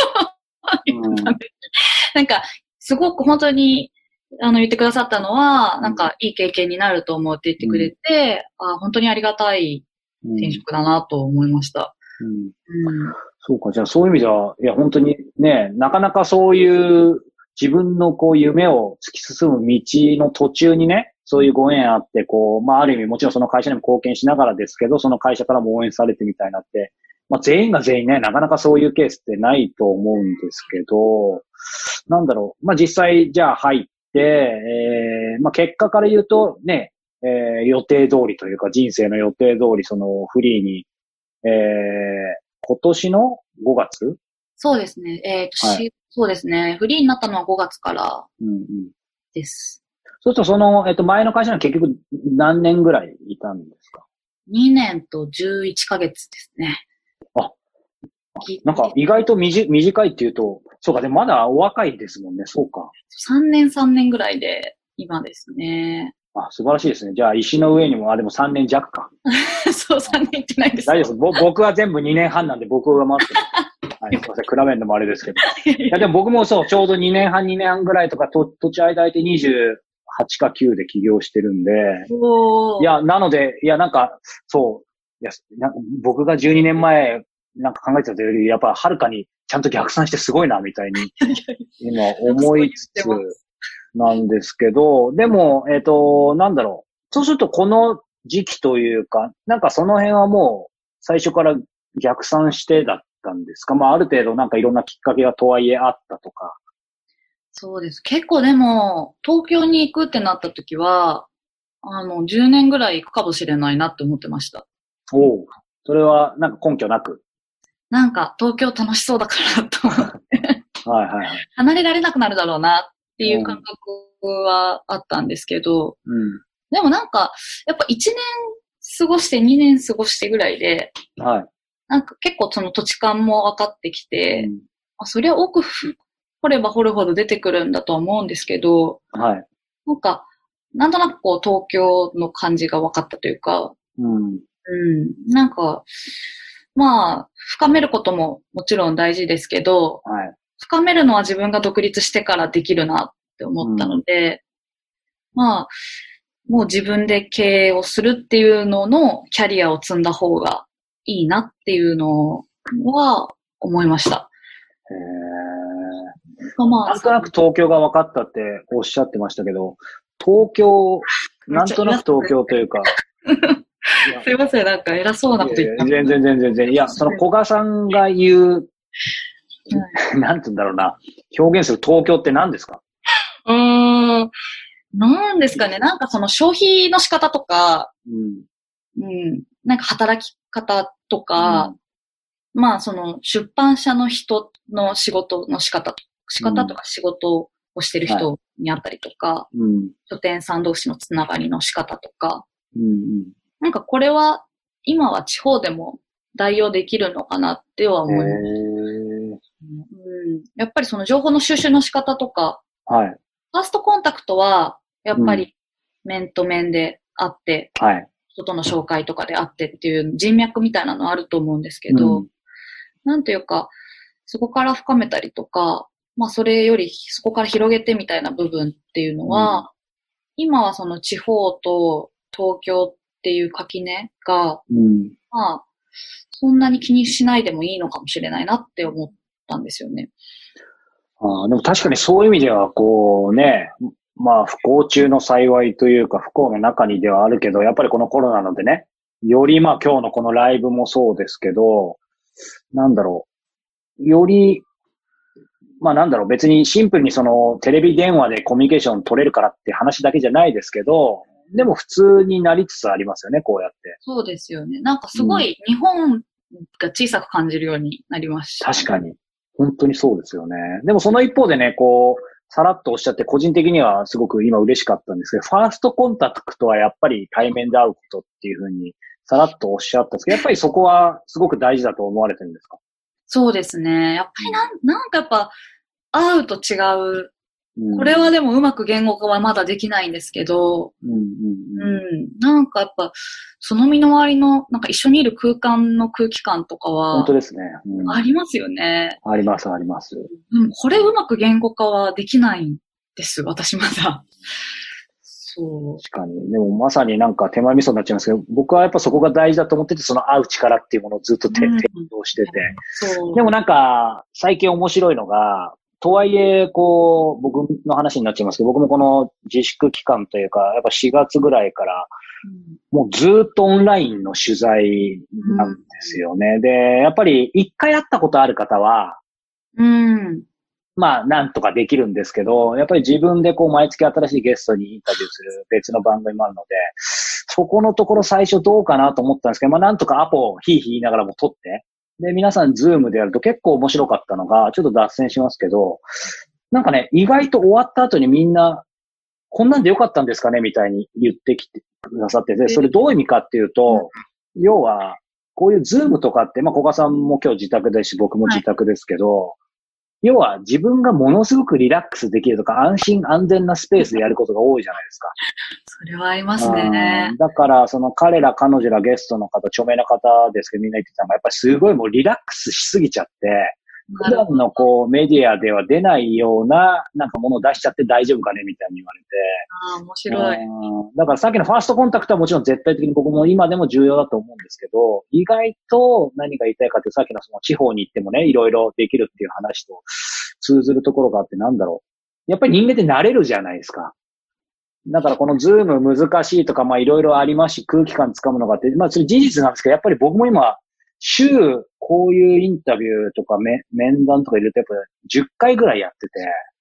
ううん [LAUGHS] なんか、すごく本当に、あの、言ってくださったのは、なんか、いい経験になると思うって言ってくれて、あ本当にありがたいうん転職だなと思いました。うんうん。そうか、じゃあそういう意味では、いや、本当にね、なかなかそういう自分のこう夢を突き進む道の途中にね、そういうご縁あって、こう、まあある意味もちろんその会社にも貢献しながらですけど、その会社からも応援されてみたいなって、まあ全員が全員ね、なかなかそういうケースってないと思うんですけど、なんだろう、まあ実際じゃあ入って、えー、まあ結果から言うとね、えー、予定通りというか人生の予定通りそのフリーに、えー、今年の5月？そうですね。えっ、と、はしそうですね。フリーになったのは5月からうんうん。です。そうするとその、えっと、前の会社には結局何年ぐらいいたんですか？2年と11ヶ月ですね。あぎなんか意外と短いっていうと、そうか、でもまだお若いですもんね、そうか。3年3年ぐらいで、今ですね。あ、素晴らしいですね。じゃあ石の上にも、あ、でも3年弱か。[LAUGHS] そう、3年いってないです。大丈夫です。ぼ僕は全部2年半なんで僕が待ってます。[LAUGHS] はい、すいません。比べるのもあれですけど。いや、でも僕もそう、ちょうど2年半、2年半ぐらいとか、と、土地間空いて28か9で起業してるんで、いや、なので、いや、なんか、そう、いや、なんか僕が12年前、なんか考えてたより、やっぱはるかにちゃんと逆算してすごいな、みたいに、[LAUGHS] 今思いつつなんですけど、でも、えっ、と、なんだろう。そうすると、この時期というか、なんかその辺はもう、最初から逆算してだったんですか？まあ、ある程度なんかいろんなきっかけがとはいえあったとか。そうです。結構でも、東京に行くってなった時は、あの、10年ぐらい行くかもしれないなって思ってました。おうそれは、なんか根拠なく？なんか、東京楽しそうだからと思って、はいはいはい。[LAUGHS] 離れられなくなるだろうなっていう感覚はあったんですけど、でもなんか、やっぱ1年過ごして2年過ごしてぐらいで、うん。はい。なんか結構その土地感も分かってきて、あそりゃ奥掘れば掘るほど出てくるんだとは思うんですけど、うんはい。なんか、なんとなくこう東京の感じが分かったというか、うん。うん、なんか、まあ、深めることももちろん大事ですけど、はい。深めるのは自分が独立してからできるなって思ったので、まあ、もう自分で経営をするっていうののキャリアを積んだ方がいいなっていうのは思いました。へーまあ、なんとなく東京が分かったっておっしゃってましたけど、東京、なんとなく東京というか、[LAUGHS] すいません、なんか偉そうなこと言った。いやいや全然全然全然。いや、その古賀さんが言う、[LAUGHS] なんて言うんだろうな、表現する東京って何ですか？うーん。なんですかね、なんかその消費の仕方とか、うん。うん、なんか働き方とか、まあその出版社の人の仕事の仕方、仕方とか仕事をしてる人にあったりとか、うん。書店さん同士のつながりの仕方とか、うん。なんかこれは今は地方でも代用できるのかなってはうん。思います。へうん、やっぱりその情報の収集の仕方とか、ーはい。ファーストコンタクトはやっぱり面と面であって、はい。人との紹介とかであってっていう人脈みたいなのあると思うんですけど、うんなんていうか、そこから深めたりとか、まあそれよりそこから広げてみたいな部分っていうのは、今はその地方と東京っていう垣根が、うん。まあ、そんなに気にしないでもいいのかもしれないなって思ったんですよね。あーでも確かにそういう意味では、こうね、まあ不幸中の幸いというか不幸の中にではあるけど、やっぱりこのコロナのでね、よりまあ今日のこのライブもそうですけど、なんだろう、より、まあなんだろう、別にシンプルにそのテレビ電話でコミュニケーション取れるからって話だけじゃないですけど、でも普通になりつつありますよね、こうやって。そうですよね。なんかすごい日本が小さく感じるようになりました。確かに。本当にそうですよね。でもその一方でね、こう、さらっとおっしゃって、個人的にはすごく今嬉しかったんですけど、ファーストコンタクトはやっぱり対面で会うことっていうふうに、さらっとおっしゃったんですけど、やっぱりそこはすごく大事だと思われてるんですか？そうですね。やっぱりなん、なんかやっぱ、会うと違う。うんこれはでもうまく言語化はまだできないんですけど、うんうんううん。ん。なんかやっぱ、その身の回りの、なんか一緒にいる空間の空気感とかは本当、ですね。うんありますよね。あります、あります。うん。これうまく言語化はできないんです、私まだ。そう。確かに。でもまさになんか手前味噌になっちゃいますけど、僕はやっぱそこが大事だと思ってて、その会う力っていうものをずっと提供してて。でもなんか、最近面白いのが、とはいえ、こう、僕の話になっちゃいますけど、僕もこの自粛期間というか、やっぱ4月ぐらいから、もうずっとオンラインの取材なんですよね。で、やっぱり一回会ったことある方は、うん。まあ、なんとかできるんですけど、やっぱり自分でこう、毎月新しいゲストにインタビューする別の番組もあるので、そこのところ最初どうかなと思ったんですけど、まあ、なんとかアポをヒーヒー言いながらも取って、で、皆さん Zoom でやると結構面白かったのが、ちょっと脱線しますけど、なんかね、意外と終わった後にみんな、こんなんでよかったんですかねみたいに言ってきてくださって、で、それどういう意味かっていうと、要は、こういう Zoom とかって、まあ、古賀さんも今日自宅ですし、僕も自宅ですけど、要は自分がものすごくリラックスできるとか、安心安全なスペースでやることが多いじゃないですか。それはありますねうん。だから、その彼ら、彼女らゲストの方、著名な方ですけど、みんな言ってたのが、やっぱりすごいもうリラックスしすぎちゃって、普段のこうメディアでは出ないような、なんかものを出しちゃって大丈夫かねみたいに言われて。ああ、面白い。うんだからさっきのファーストコンタクトはもちろん絶対的に僕も今でも重要だと思うんですけど、意外と何が言いたいかってさっきのその地方に行ってもね、いろいろできるっていう話と通ずるところがあってなんだろう。やっぱり人間って慣れるじゃないですか。だからこの Zoom 難しいとか、まあいろいろありますし、空気感つかむのがあって、まあそれ事実なんですけど、やっぱり僕も今、週、こういうインタビューとかめ面談とか入れるとやっぱ10回ぐらいやってて、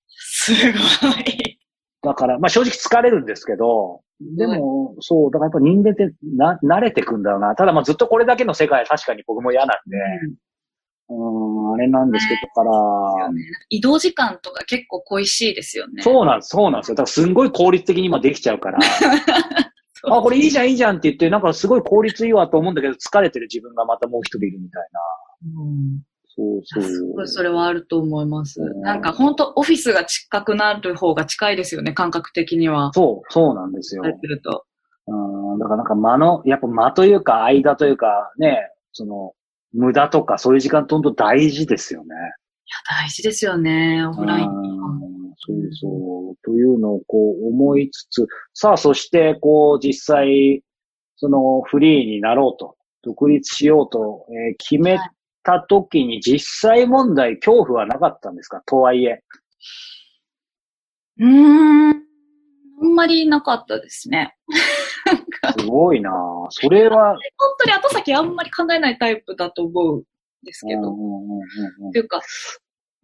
すごい。だから、まあ正直疲れるんですけど、でも、そう、だからやっぱ人間ってな、慣れてくんだろうな。ただまあずっとこれだけの世界は確かに僕も嫌なんで、うーん、あれなんですけど、だから、移動時間とか結構恋しいですよね。そうなんです、そうなんですよ。だからすんごい効率的に今できちゃうから、[LAUGHS] あ、これいいじゃん、いいじゃんって言って、なんかすごい効率いいわと思うんだけど、疲れてる自分がまたもう一人いるみたいな。うんそうそう。すごいそれはあると思います。うんなんか本当オフィスが近くなる方が近いですよね、感覚的には。そう、そうなんですよ。やってると。うん、だからなんか間の、やっぱ間というか間というかね、その、無駄とかそういう時間とんと大事ですよね。いや、大事ですよね、オフライン。うんそうそう。というのをこう思いつつ、さあそしてこう実際、そのフリーになろうと、独立しようと、えー決めた時に実際問題恐怖はなかったんですか？とはいえ。うーん。あんまりなかったですね。すごいなそれは、本当に後先あんまり考えないタイプだと思うんですけど。うんうんうんうんっていうか、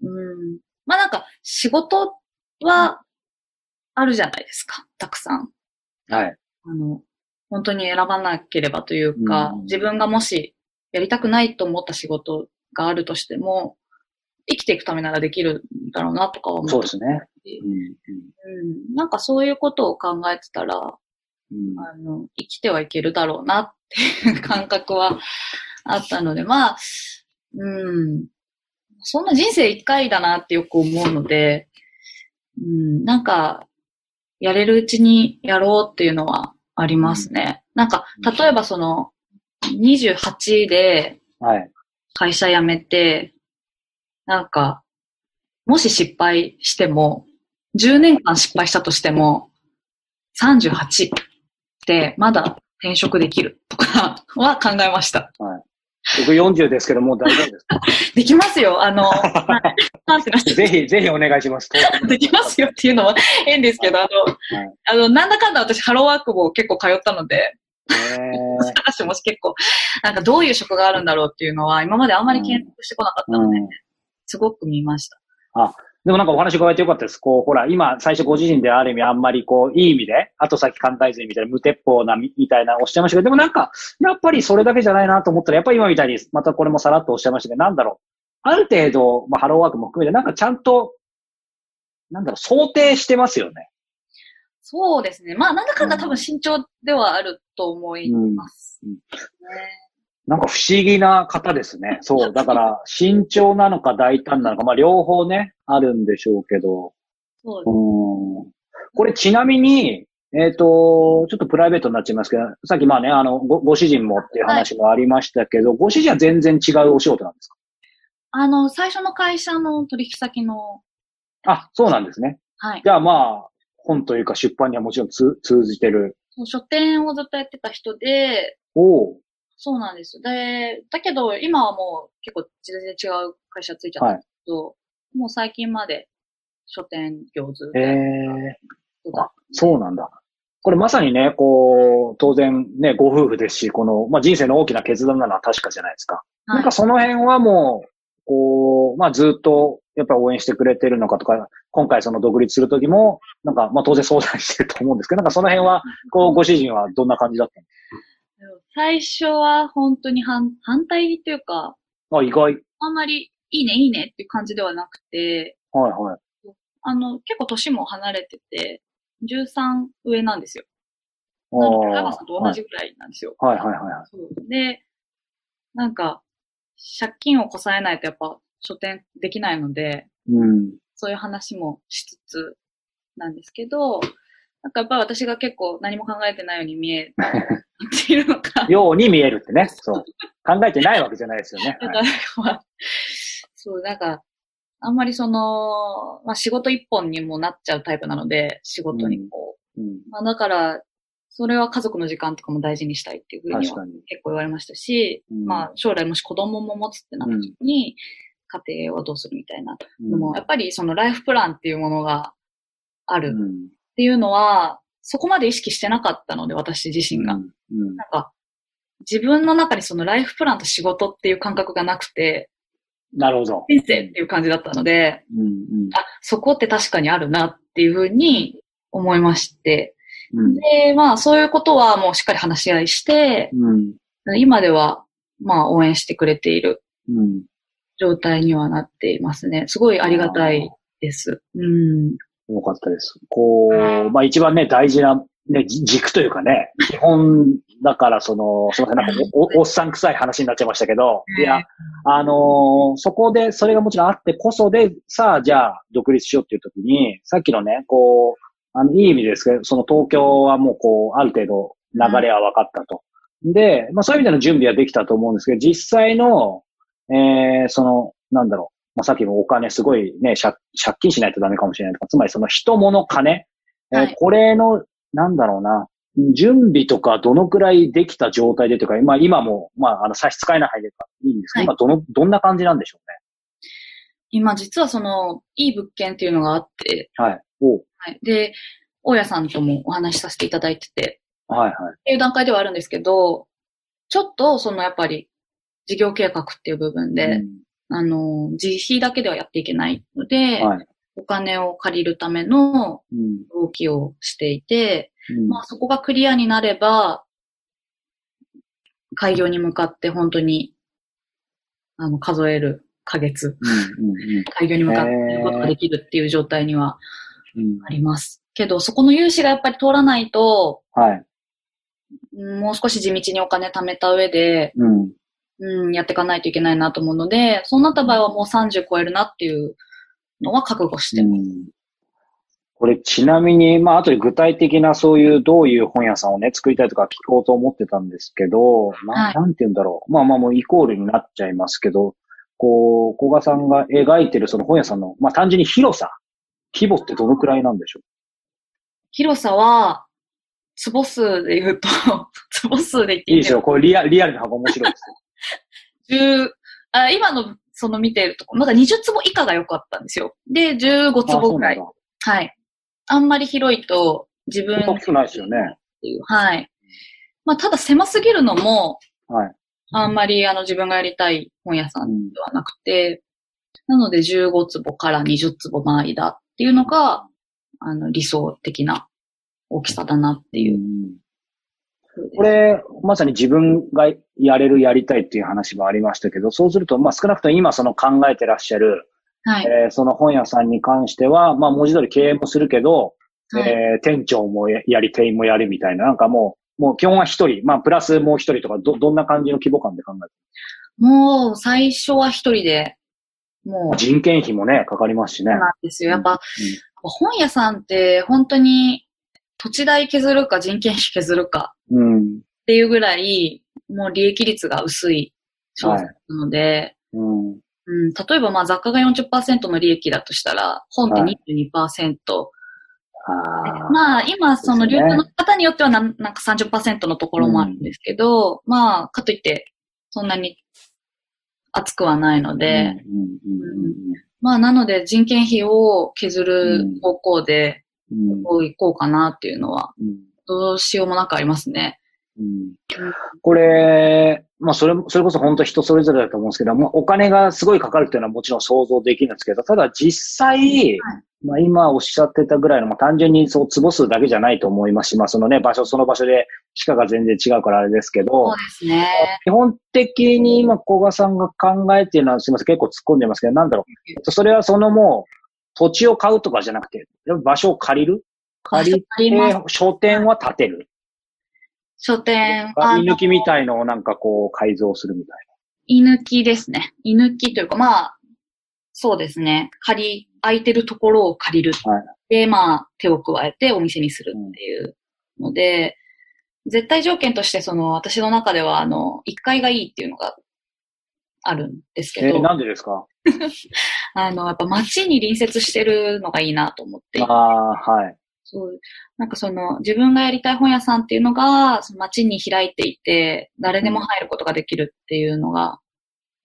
うん。まあなんか、仕事はあるじゃないですか。たくさん。はい。あの、本当に選ばなければというか、うん自分がもしやりたくないと思った仕事があるとしても、生きていくためならできるんだろうなとかは思ってそうですね。うんうん。なんかそういうことを考えてたら、うんあの、生きてはいけるだろうなっていう感覚はあったので、まあ、うん。そんな人生一回だなってよく思うので、うん、なんか、やれるうちにやろうっていうのはありますね。なんか、例えばその、28ではい。会社辞めて、なんか、もし失敗しても、10年間失敗したとしても、38ってまだ転職できるとかは考えました。僕40ですけど、もう大丈夫ですか [LAUGHS] できますよ。あの、ぜひ、ぜひお願いします。[LAUGHS] できますよっていうのは変ですけど、あの、あの、なんだかんだ私ハローワークも結構通ったので、へ探してもし結構、なんかどういう職があるんだろうっていうのは今まであんまり検索してこなかったので、うんすごく見ました。でもなんかお話伺えてよかったです。こう、ほら、今、最初ご自身である意味あんまりこう、いい意味で、後先考えずにみたいな無鉄砲なみみたいなおっしゃいましたけど、でもなんか、やっぱりそれだけじゃないなと思ったら、やっぱり今みたいに、またこれもさらっとおっしゃいましたけど、なんだろう。ある程度、まあ、ハローワークも含めて、なんかちゃんと、なんだろう、想定してますよね。そうですね。まあ、なんだかんだ多分慎重ではあると思います。うんうんねなんか不思議な方ですね。[LAUGHS] そう。だから、慎重なのか大胆なのか、まあ、両方ね、あるんでしょうけど。そううーんこれちなみに、えっ、と、ちょっとプライベートになっちゃいますけど、さっきまあね、あの、ごご主人もっていう話もありましたけど、ご主人は全然違うお仕事なんですあの、最初の会社の取引先の、かあ、そうなんですね。はい。じゃあまあ、本というか出版にはもちろん通通じてる。書店をずっとやってた人で、おおそうなんですよ。で、だけど、今はもう結構全然違う会社ついちゃったんですけど、もう最近まで書店業ずっとええた人だそうなんだ。これまさにね、こう、当然ね、ご夫婦ですし、この、まあ人生の大きな決断なのは確かじゃないですか。はいなんかその辺はもう、こう、まあずっと、やっぱり応援してくれてるのかとか、今回その独立するときも、なんか、まあ当然相談してると思うんですけど、なんかその辺は、こう、ご主人はどんな感じだった最初は本当に反反対っていうか、のあ、意外。あんまりいいねいいねっていう感じではなくて、はいはい。あの、結構年も離れてて、13上なんですよ。あなので、さんと同じぐらいなんですよ。はいはいはいはい。そうで、なんか、借金をこさえないとやっぱ書店できないので、うん。そういう話もしつつなんですけど、なんかやっぱり私が結構何も考えてないように見え [LAUGHS] ているのか。ように見えるってね。そう。考えてないわけじゃないですよね。[LAUGHS] だかはいら、まあ、そう、なんか、あんまりその、まあ仕事一本にもなっちゃうタイプなので、仕事にこうん。う。まあだから、それは家族の時間とかも大事にしたいっていうふうには。結構言われましたし、うんまあ将来もし子供も持つってなった時に、家庭はどうするみたいなのも、やっぱりそのライフプランっていうものがあるっうん。ていうのは、そこまで意識してなかったので、私自身が。うん。うんなんか、自分の中にそのライフプランと仕事っていう感覚がなくて、なるほど。人生っていう感じだったので、うん。うん。あ、そこって確かにあるなっていうふうに思いまして、うん。で、まあそういうことはもうしっかり話し合いして、うん。今ではまあ応援してくれているうん。状態にはなっていますね。すごいありがたいです。うん。よかったです。こう、まあ一番ね、大事な、ね、じ軸というかね、基本だからその、すみません、なんかおおおっさん臭い話になっちゃいましたけど、いや、あのーそこで、それがもちろんあってこそで、さあ、じゃあ、独立しようっていう時に、さっきのね、こう、あの、いい意味ですけど、その東京はもうこう、ある程度流れは分かったと。で、まあそういう意味での準備はできたと思うんですけど、実際の、えー、その、なんだろう、まあさっきもお金すごいね、借借金しないとダメかもしれないとか、つまりその人物金、えーはい。これの、なんだろうな、準備とかどのくらいできた状態でというか、まあ今も、まああの差し支えない範囲でいいんですけど、はい。今どの、どんな感じなんでしょうね？今実はその、いい物件っていうのがあって、はい。おはい、で、大家さんともお話しさせていただいてて、はいはい。っていう段階ではあるんですけど、ちょっとそのやっぱり事業計画っていう部分で、あの、自費だけではやっていけないので、うんはい。お金を借りるためのうん。動きをしていて、うんまあそこがクリアになれば、開業に向かって本当に、あの、数えるヶ月、うんうん開業に向かっていることができるっていう状態にはうんあります。けど、そこの融資がやっぱり通らないと、はい。うんもう少し地道にお金貯めた上で、うん。うん、やっていかないといけないなと思うので、そうなった場合はもう30超えるなっていうのは覚悟してます。うんこれちなみに、まあ、後で具体的なそういうどういう本屋さんをね、作りたいとか聞こうと思ってたんですけど、なはいなんて言うんだろう。まあまあもうイコールになっちゃいますけど、こう、古賀さんが描いてるその本屋さんの、まあ単純に広さ、規模ってどのくらいなんでしょ広さは、坪数で言うと、坪数で言ってういいですよ。これリアリアルな箱面白いですよ。10あ、今のその見てるとこ、まだ20坪以下が良かったんですよ。で、15あ坪ぐらい。はい。あんまり広いと自分。大きくないですよね。はい。まあ、ただ狭すぎるのも、はい。あんまりあの自分がやりたい本屋さんではなくて、なので15坪から20坪の間っていうのが、あの理想的な大きさだなっていうう。んこれ、まさに自分がやれる、やりたいっていう話もありましたけど、そうすると、まあ少なくとも今その考えてらっしゃる、はい。えーその本屋さんに関しては、まあ文字通り経営もするけど、はいえー店長もややり、店員もやるみたいな、なんかもう、もう基本は一人、まあプラスもう一人とか、ど、どんな感じの規模感で考えてもう最初は一人で、もう、人件費もね、かかりますしね。そうなんですよ。やっぱ、本屋さんって本当に土地代削るか人件費削るかうん。っていうぐらい、もう利益率が薄い商品なので、うん。うん。うん、例えばまあ雑貨が40%の利益だとしたら、本って22%。ああ。まあ今その流通の方によってはなんなんか30%のところもあるんですけど、まあかといってそんなに厚くはないので、うんうんうんまあなので人件費を削る方向でうんうんこういこうかなっていうのは、うんどうしようもなくありますね。うんこれ、まあそれ、それこそ本当人それぞれだと思うんですけど、まあお金がすごいかかるっていうのはもちろん想像できるんですけど、ただ実際、まあ今おっしゃってたぐらいの、まあ単純にそう坪数だけじゃないと思いますし、まあそのね、場所、その場所で地価が全然違うからあれですけそうど、ですね。基本的に今小賀さんが考えているのは、すみません、結構突っ込んでますけど、なんだろう。それはそのもう、土地を買うとかじゃなくて、場所を借りる借り。て、書店は建てる。書店、居抜きみい。たいのをなんかこう改造するみたい居抜きですね。居抜きというか、まあ、そうですね。借り、空いてるところを借りる。はいで、まあ、手を加えてお店にするっていうので、絶対条件として、その、私の中では、あの、1階がいいっていうのがあるんですけな。えど、ーなんでですか？[LAUGHS] あの、やっぱ街に隣接してるのがいいなと思ってああ、はい。そう。なんかその、自分がやりたい本屋さんっていうのが、その街に開いていて、誰でも入ることができるっていうのが、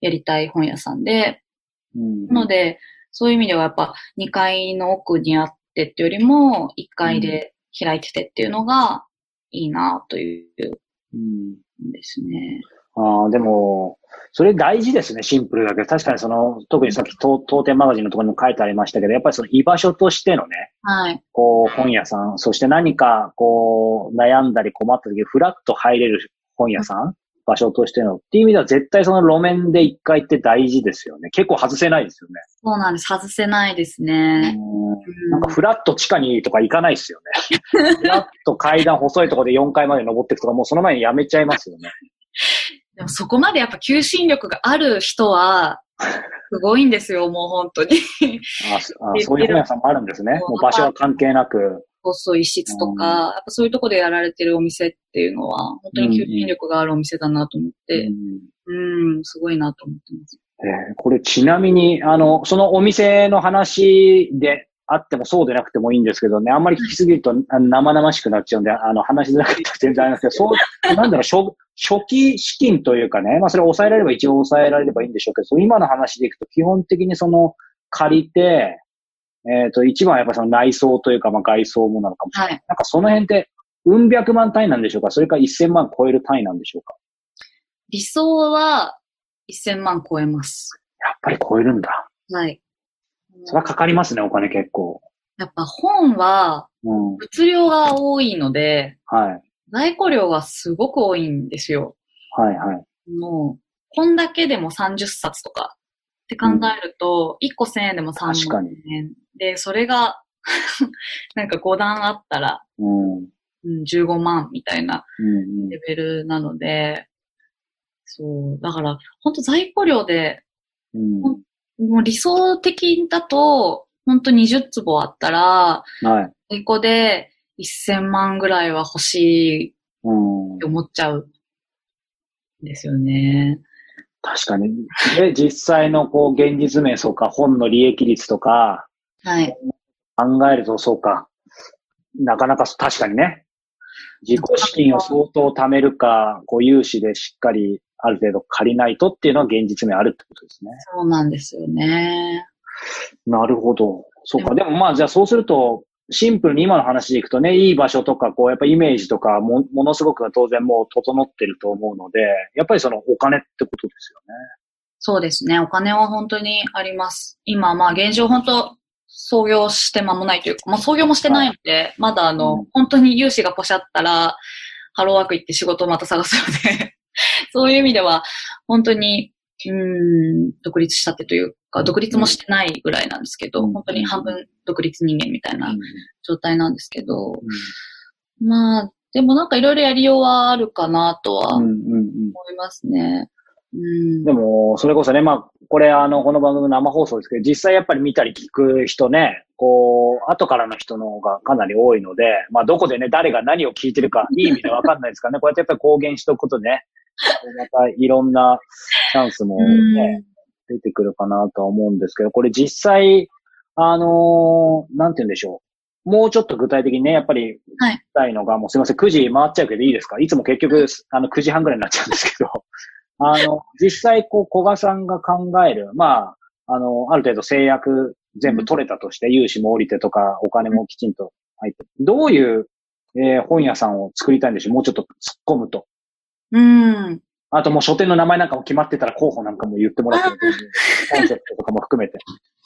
やりたい本屋さんで、うんなので、そういう意味ではやっぱ2階の奥にあってっていうよりも、1階で開いててっていうのがいいなといううんんですね。ああ、でも、それ大事ですね、シンプルだけど。確かにその、特にさっき当当店マガジンのところにも書いてありましたけど、やっぱりその居場所としてのね、はい。こう、本屋さん、そして何か、こう、悩んだり困った時、フラッと入れる本屋さん、場所としての、っていう意味では絶対その路面で一回って大事ですよね。結構外せないですよね。そうなんです。外せないですね。うんうんなんかフラッと地下にとか行かないですよね。フラッと階段細いところで4階まで登っていくとか、もうその前にやめちゃいますよね。[LAUGHS] でもそこまでやっぱ求心力がある人は、すごいんですよ、もう本当に。あそあそういう本屋さんもあるんですね。[LAUGHS] もう場所は関係なく。細い一室とか、うんやっぱそういうとこでやられてるお店っていうのは、本当に求心力があるお店だなと思って、うんうん、すごいなと思ってます。えーこれちなみに、あの、そのお店の話であってもそうでなくてもいいんですけどね、あんまり聞きすぎると生々しくなっちゃうんで、あの、話しづらくて全然ありますけど、そう、[LAUGHS] なんだろう、初初期資金というかね、まあそれを抑えられれば一応抑えられればいいんでしょうけど、今の話でいくと基本的にその、借りて、えっ、と、一番はやっぱその内装というか、まあ外装もなのかもしれない。はい。なんかその辺って、うん百万単位なんでしょうか？それか1000万超える単位なんでしょうか？理想は1000万超えます。やっぱり超えるんだ。はい。それはかかりますね、お金結構。やっぱ本はうん。物量が多いので、はい。在庫量がすごく多いんですよ。はいはい。もう、本だけでも30冊とかって考えると、1個1000円でも3万円。で、それが、[LAUGHS] なんか5段あったら、うん。うん、15万みたいなうんうんレベルなので、そう、だから、本当在庫量で、うん。もう理想的だと、本当20坪あったら、はい。在庫で1000万ぐらいは欲しいうんって。思っちゃうんですよね。確かに。で、実際のこう、現実面、そうか、本の利益率とか、はい。考えると、そうか。なかなか、確かにね。自己資金を相当貯めるか、こう、融資でしっかり、ある程度借りないとっていうのは現実面あるってことですね。そうなんですよね。なるほど。そうか。でもまあ、じゃあそうすると、シンプルに今の話でいくとね、いい場所とか、こう、やっぱイメージとかも、ものすごく当然もう整ってると思うので、やっぱりそのお金ってことですよね。そうですね。お金は本当にあります。今、まあ現状本当、創業して間もないというか、まあ創業もしてないので、まだあの、うん本当に融資がポシャったら、ハローワーク行って仕事をまた探すので、[LAUGHS] そういう意味では、本当に、うーん、独立したってというか、独立もしてないぐらいなんですけど、うん。本当に半分独立人間みたいなうん。状態なんですけど、まあ、でもなんかいろいろやりようはあるかなとは思うんうんうん。いますね。うん。でも、それこそね、まあ、これあの、この番組生放送ですけど、実際やっぱり見たり聞く人ね、こう、後からの人の方がかなり多いので、まあ、どこでね、誰が何を聞いてるか、いい意味でわかんないですからね、こうやってやっぱり公言しとくことでね、またいろんなチャンスもね、出てくるかなとは思うんですけど、これ実際、あのーなんて言うんでしょう。もうちょっと具体的にね、やっぱり、はいたいのが、もうすいません、9時回っちゃうけどいいですか？いつも結局、あの、9時半ぐらいになっちゃうんですけど、[LAUGHS] あの、実際、こう、古賀さんが考える、まあ、あの、ある程度制約全部取れたとして、融資も降りてとか、お金もきちんと入って、どういう、えー本屋さんを作りたいんでしょう？もうちょっと突っ込むと。うん。あともう書店の名前なんかも決まってたら候補なんかも言ってもらってコンセプトとかも含めて。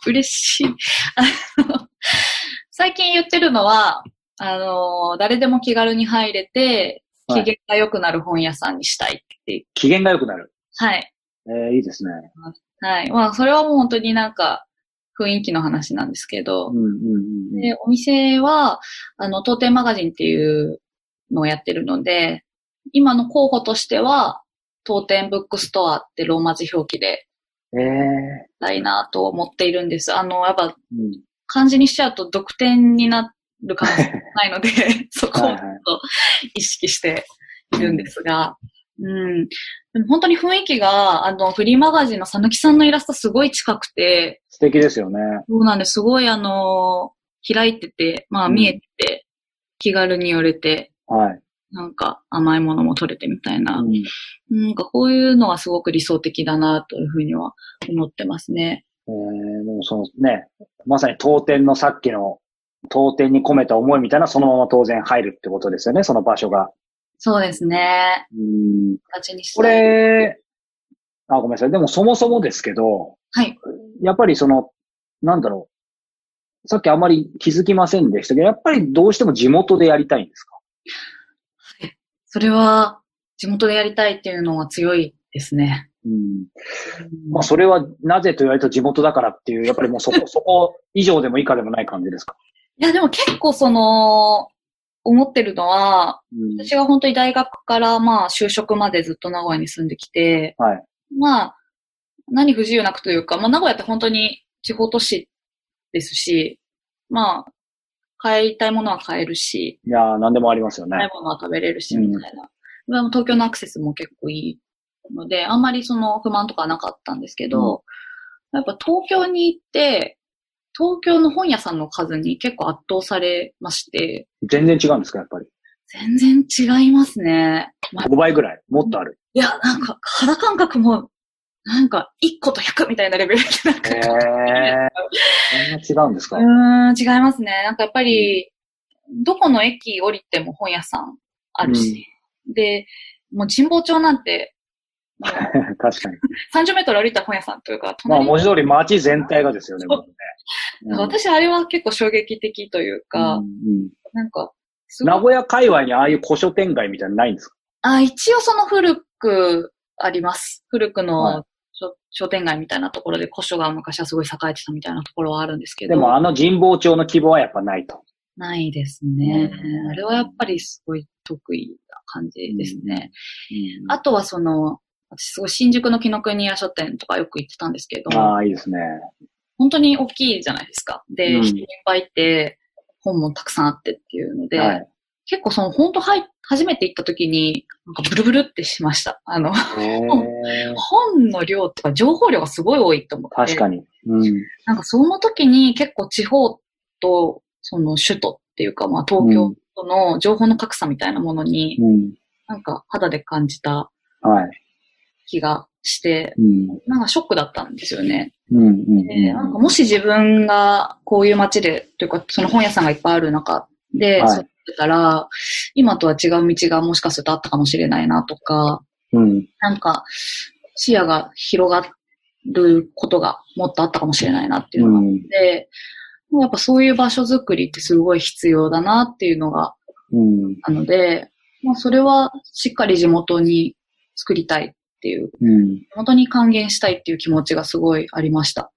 嬉しい。あの最近言ってるのは、あの、誰でも気軽に入れて、はい機嫌が良くなる本屋さんにしたいっていう。機嫌が良くなる。はい。えー、いいですね。はい。まあ、それはもう本当になんか、雰囲気の話なんですけどうん、うんうんうん。で、お店は、あの、当店マガジンっていうのをやってるので、今の候補としては、当店ブックストアってローマ字表記でええたいなと思っているんです。あの、やっぱうん。漢字にしちゃうと独点になる感じがないので、[LAUGHS] そこをちょっと意識しているんですが、うん。でも本当に雰囲気が、あの、フリーマガジンのさぬきさんのイラストすごい近くて、素敵ですよね。そうなんです。すごいあの、開いてて、まあうん見えてて、気軽に寄れて、はい。なんか甘いものも取れてみたいな、うんなんかこういうのがすごく理想的だなというふうには思ってますね。えー、でもそのね、まさに当店のさっきの当店に込めた思いみたいなそのまま当然入るってことですよね、その場所が。そうですね。うん。形にしこたい。れ、あ、ごめんなさい。でもそもそもですけど、はい。やっぱりその、なんだろう。さっきあまり気づきませんでしたけど、やっぱりどうしても地元でやりたいんですか？それは、地元でやりたいっていうのが強いですね。うん。うんまあ、それはなぜと言われると地元だからっていう、やっぱりもうそこ、[LAUGHS] そこ以上でも以下でもない感じですか？いや、でも結構その、思ってるのは、うん。私が本当に大学からまあ就職までずっと名古屋に住んできて、はい。まあ、何不自由なくというか、まあ名古屋って本当に地方都市ですし、まあ、買いたいものは買えるし、いやー、なんでもありますよね。食べ物は食べれるし、うんみたいな。でも東京のアクセスも結構いいので、あんまりその不満とかはなかったんですけど、やっぱ東京に行って、東京の本屋さんの数に結構圧倒されまして、全然違うんですか、やっぱり？全然違いますね。まあ5倍ぐらい？もっとある？いや、なんか肌感覚もなんか、1個と100みたいなレベルでなんか、へえ。そんな違うんですか？うーん、違いますね。なんかやっぱり、どこの駅降りても本屋さんあるし、で、もう神保町なんて、[LAUGHS] 確かに。30メートル歩いたら本屋さんというか、まあ文字通り街全体がですよね、ね。なんか私あれは結構衝撃的というか、うんうん。なんか、名古屋界隈にああいう古書店街みたいなのないんですか？あ、一応その古くあります。古くはの商商店街みたいなところで古書が昔はすごい栄えてたみたいなところはあるんですけど。でもあの神保町の規模はやっぱないと。ないですねう。んあれはやっぱりすごい得意な感じですね。うんあとはその、私すごい新宿の紀ノ国屋書店とかよく行ってたんですけど、ああ、いいですね。本当に大きいじゃないですか。で、うん人いっぱいいて、本もたくさんあってっていうので、はい。結構その本当入っ初めて行った時に、なんかブルブルってしました。あの、[LAUGHS] 本の量とか情報量がすごい多いと思って。確かに。うん。なんかその時に結構地方とその首都っていうかまあ東京との情報の格差みたいなものにうん。なんか肌で感じたはい。気がして、うん。なんかショックだったんですよね。うん。うん。でなんかもし自分がこういう街で、というかその本屋さんがいっぱいある中ではいたら、今とは違う道がもしかするとあったかもしれないなとか、うん。なんか視野が広がることがもっとあったかもしれないなっていうのがあって、やっぱそういう場所づくりってすごい必要だなっていうのがうん。あので、まあそれはしっかり地元に作りたいっていう、うん。地元に還元したいっていう気持ちがすごいありました。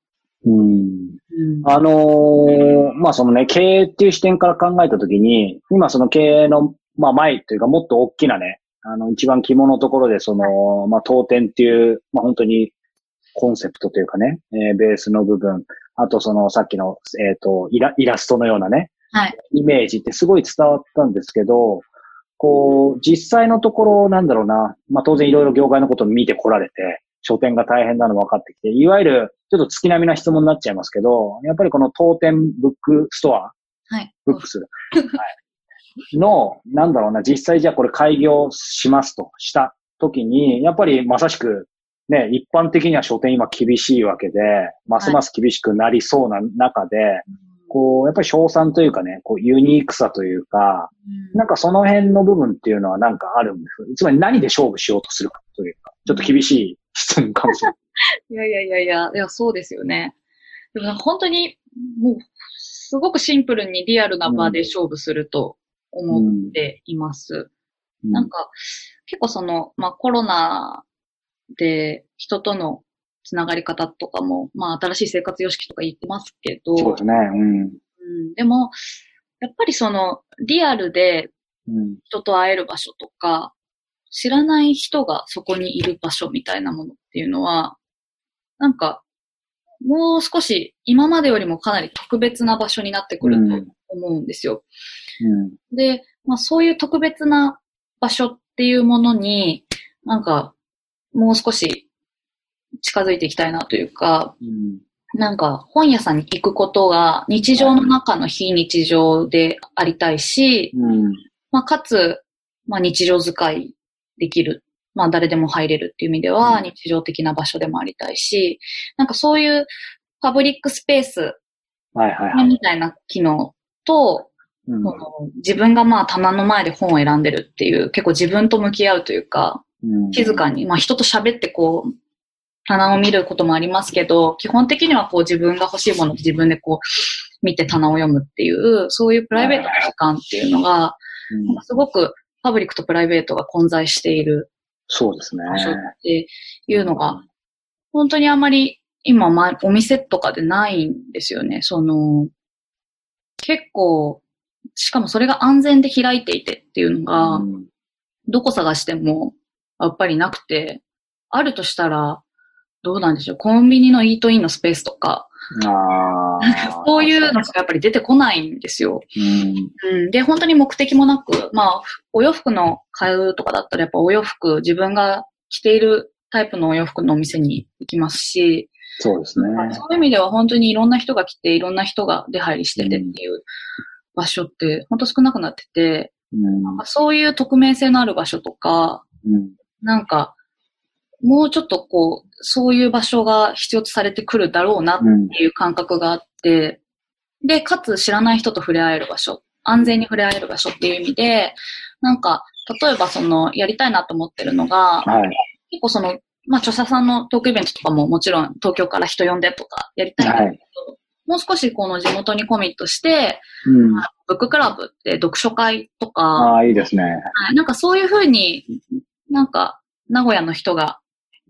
うん。うん。あのーまあそのね、経営っていう視点から考えたときに、今その経営の、まあ前というかもっと大きなね、あの一番肝のところでその、まあ当店っていう、まあ本当にコンセプトというかね、えーベースの部分、あとそのさっきの、えっ、とイラ、イラストのようなね、はい。イメージってすごい伝わったんですけど、こう、実際のところなんだろうな、まあ当然いろいろ業界のことを見てこられて、書店が大変なの分かってきて、いわゆるちょっと月並みな質問になっちゃいますけど、やっぱりこの当店ブックストア、はい。ブックス、はい、の、なんだろうな、実際じゃあこれ開業しますとした時に、やっぱりまさしく、ね、一般的には書店今厳しいわけで、ますます厳しくなりそうな中で、こう、やっぱり賞賛というかね、こう、ユニークさというか、なんかその辺の部分っていうのはなんかあるんです。つまり何で勝負しようとするかというか、ちょっと厳しい質問かもしれない。いやいやいやいや、いや、そうですよね。でも本当に、もう、すごくシンプルにリアルな場で勝負すると思っています。うんなんか、結構その、まあコロナで人とのつながり方とかも、まあ新しい生活様式とか言ってますけど、そうですね。うん。うん、でも、やっぱりその、リアルでうん。人と会える場所とか、知らない人がそこにいる場所みたいなものっていうのは、なんか、もう少し今までよりもかなり特別な場所になってくると思うんですよ。うん。で、まあそういう特別な場所っていうものに、なんか、もう少し近づいていきたいなというか、うん。なんか本屋さんに行くことが日常の中の非日常でありたいし、うん。まあかつ、まあ日常使いできる。まあ誰でも入れるっていう意味ではうん。日常的な場所でもありたいし、なんかそういうパブリックスペース。みたいな機能と、自分がまあ棚の前で本を選んでるっていう、結構自分と向き合うというか、うん。静かに、まあ人と喋ってこう、棚を見ることもありますけど、基本的にはこう自分が欲しいものを自分でこう見て棚を読むっていう、そういうプライベートな時間っていうのが、うん。すごくパブリックとプライベートが混在しているそうですね。場所っていうのが、本当にあまり今、ま、お店とかでないんですよね。その、結構、しかもそれが安全で開いていてっていうのが、うんどこ探しても、やっぱりなくて、あるとしたら、どうなんでしょう。コンビニのイートインのスペースとか。そういうのしかやっぱり出てこないんですよ。うん。うん。で、本当に目的もなく、まあ、お洋服の買うとかだったらやっぱお洋服、自分が着ているタイプのお洋服のお店に行きますし、そうですね。そういう意味では本当にいろんな人が来て、いろんな人が出入りしててっていう場所って本当少なくなってて、うん。そういう匿名性のある場所とか、うん。なんか、もうちょっとこう、そういう場所が必要とされてくるだろうなっていう感覚があって、で、かつ知らない人と触れ合える場所、安全に触れ合える場所っていう意味で、なんか、例えばその、やりたいなと思ってるのが、はい。結構その、まあ、著者さんのトークイベントとかももちろん東京から人呼んでとかやりたいんだけど、はいもう少しこの地元にコミットして、うん。ブッククラブって読書会とか、ああ、いいですね。はいなんかそういうふうに、なんか名古屋の人が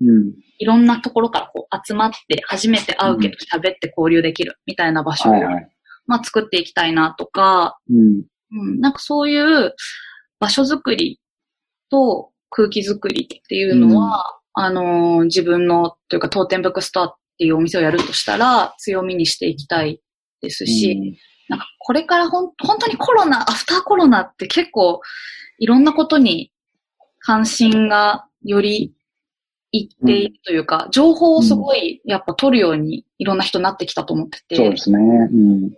うん。いろんなところからこう集まって初めて会うけど喋って交流できるみたいな場所を、はいはい。まあ、作っていきたいなとか、うん。うん、なんかそういう場所づくりと空気づくりっていうのは、あのー自分のというか当店ブックストアっていうお店をやるとしたら強みにしていきたいですし、なんかこれからほん本当にコロナ、アフターコロナって結構いろんなことに関心がよりいっているというか、情報をすごいやっぱ取るようにいろんな人になってきたと思ってて、そうですね。うん。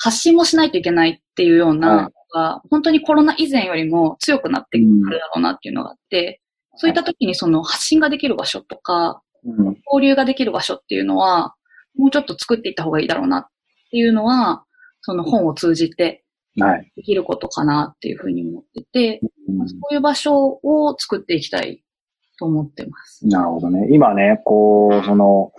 発信もしないといけないっていうようなのが、本当にコロナ以前よりも強くなってくるだろうなっていうのがあって、そういった時にその発信ができる場所とか、うん。交流ができる場所っていうのは、もうちょっと作っていった方がいいだろうなっていうのは、その本を通じてはい。できることかなっていうふうに思ってて、うんそういう場所を作っていきたいと思ってます。なるほどね。今ね、こう、その、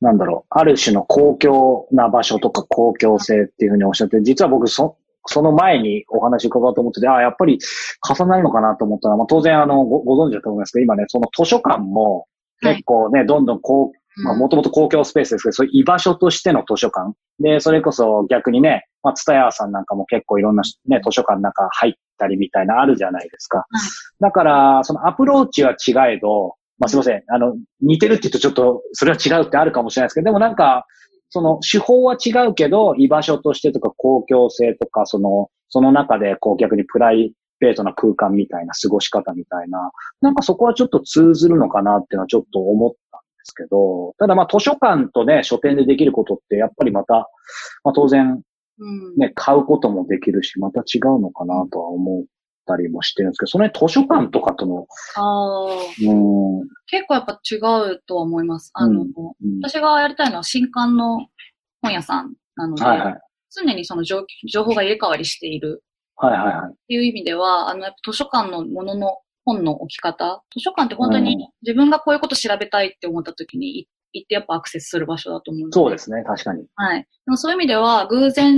なんだろう、ある種の公共な場所とか公共性っていうふうにおっしゃって、実は僕そ、その前にお話伺おうと思ってて、ああ、やっぱり重なるのかなと思ったら、まあ、当然あのご、ご存知だと思いますけど、今ね、その図書館も結構ね、どんどんこう、まあ、もともと公共スペースですけど、そういう居場所としての図書館。で、それこそ逆にね、まあ、ツタヤさんなんかも結構いろんなね、図書館の中入ったりみたいなあるじゃないですか。だから、そのアプローチは違えど、まあ、すいません。あの、似てるって言うとちょっと、それは違うってあるかもしれないですけど、でもなんか、その手法は違うけど、居場所としてとか公共性とか、その、その中でこう逆にプライベートな空間みたいな過ごし方みたいな、なんかそこはちょっと通ずるのかなっていうのはちょっと思ったんですけど、ただまあ図書館とね、書店でできることってやっぱりまた、まあ当然うんね、買うこともできるし、また違うのかなとは思ったりもしてるんですけど、その辺図書館とかとの、あー。うん、結構やっぱ違うとは思います。あの、うん。うん。私がやりたいのは新刊の本屋さんなので、はいはい。常にその情情報が入れ替わりしている。はいはいはい。っていう意味では、あの、やっぱ図書館のものの本の置き方、図書館って本当に自分がこういうこと調べたいって思った時にい行ってやっぱアクセスする場所だと思うので。そうですね、確かに。はい。でもそういう意味では、偶然、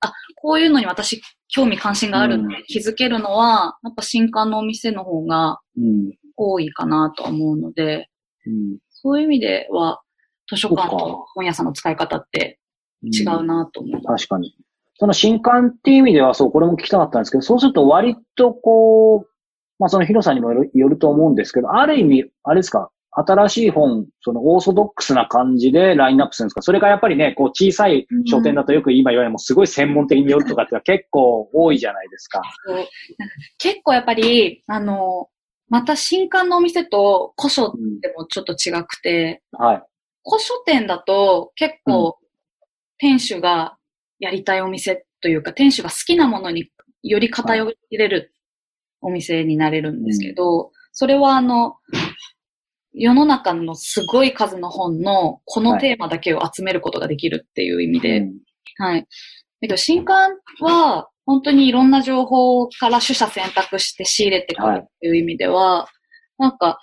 あ、こういうのに私興味関心があるって気づけるのは、やっぱ新刊のお店の方がうん。多いかなとは思うので、うんそういう意味では、図書館と本屋さんの使い方って違うなと思う。確かに。その新刊っていう意味では、そう、これも聞きたかったんですけど、そうすると割とこう、まあその広さにもよるよると思うんですけど、ある意味、あれですか、新しい本、そのオーソドックスな感じでラインナップするんですか？それがやっぱりね、こう小さい書店だとよく今言われるもうすごい専門的によるとかって結構多いじゃないですか。結構やっぱり、あの、また新刊のお店と古書うんでもちょっと違くて、はい。古書店だと結構店主がやりたいお店というか、店主が好きなものにより偏れるお店になれるんですけど、それはあの、世の中のすごい数の本のこのテーマだけを集めることができるっていう意味で、うん。はい。だけど新刊は本当にいろんな情報から取捨選択して仕入れてくるっていう意味では、なんか、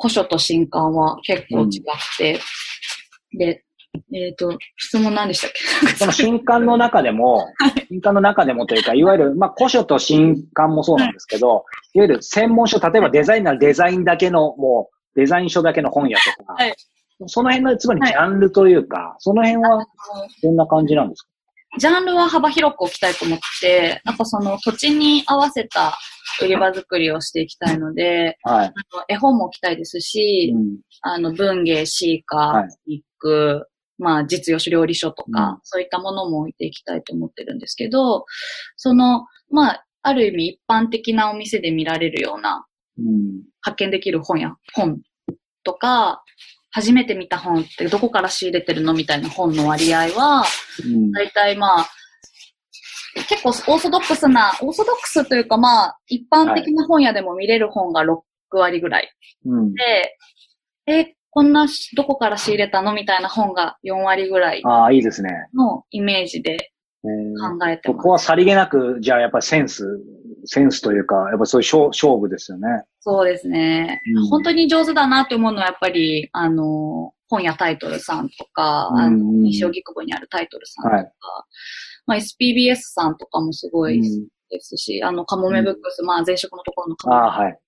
古書と新刊は結構違って、で、えっ、と、質問何でしたっけ？その新刊の中でも、[LAUGHS] 新刊の中でもというか、いわゆる、まあ、古書と新刊もそうなんですけど、いわゆる専門書、例えばデザインならデザインだけの、もう、デザイン書だけの本屋とか、はい。その辺の、つまりジャンルというか、その辺はどんな感じなんですか？ジャンルは幅広く置きたいと思って、やっぱその土地に合わせた売り場作りをしていきたいので、はい。あの絵本も置きたいですし、うん。あの文芸、シーカー、はい。ビッグ、まあ実用書料理書とか、うん。そういったものも置いていきたいと思ってるんですけど、その、まあ、ある意味一般的なお店で見られるようなうん。発見できる本や本とか、初めて見た本ってどこから仕入れてるのみたいな本の割合は、うん。だいたいまあ、結構オーソドックスな、オーソドックスというかまあ、一般的な本屋でも見れる本が6割ぐらい。うん。で、え、こんなしどこから仕入れたのみたいな本が4割ぐらいああ、いいですね。のイメージでえー考えてます。そこはさりげなく、じゃあやっぱりセンス、センスというか、やっぱそういう勝勝負ですよね。そうですね。うん本当に上手だなって思うのはやっぱり、あの、本屋タイトルさんとか、あのうん西荻窪にあるタイトルさんとか、はいまあ、SPBS さんとかもすごいうんですし、あの、カモメブックス、まあ、前職のところのカモメはい。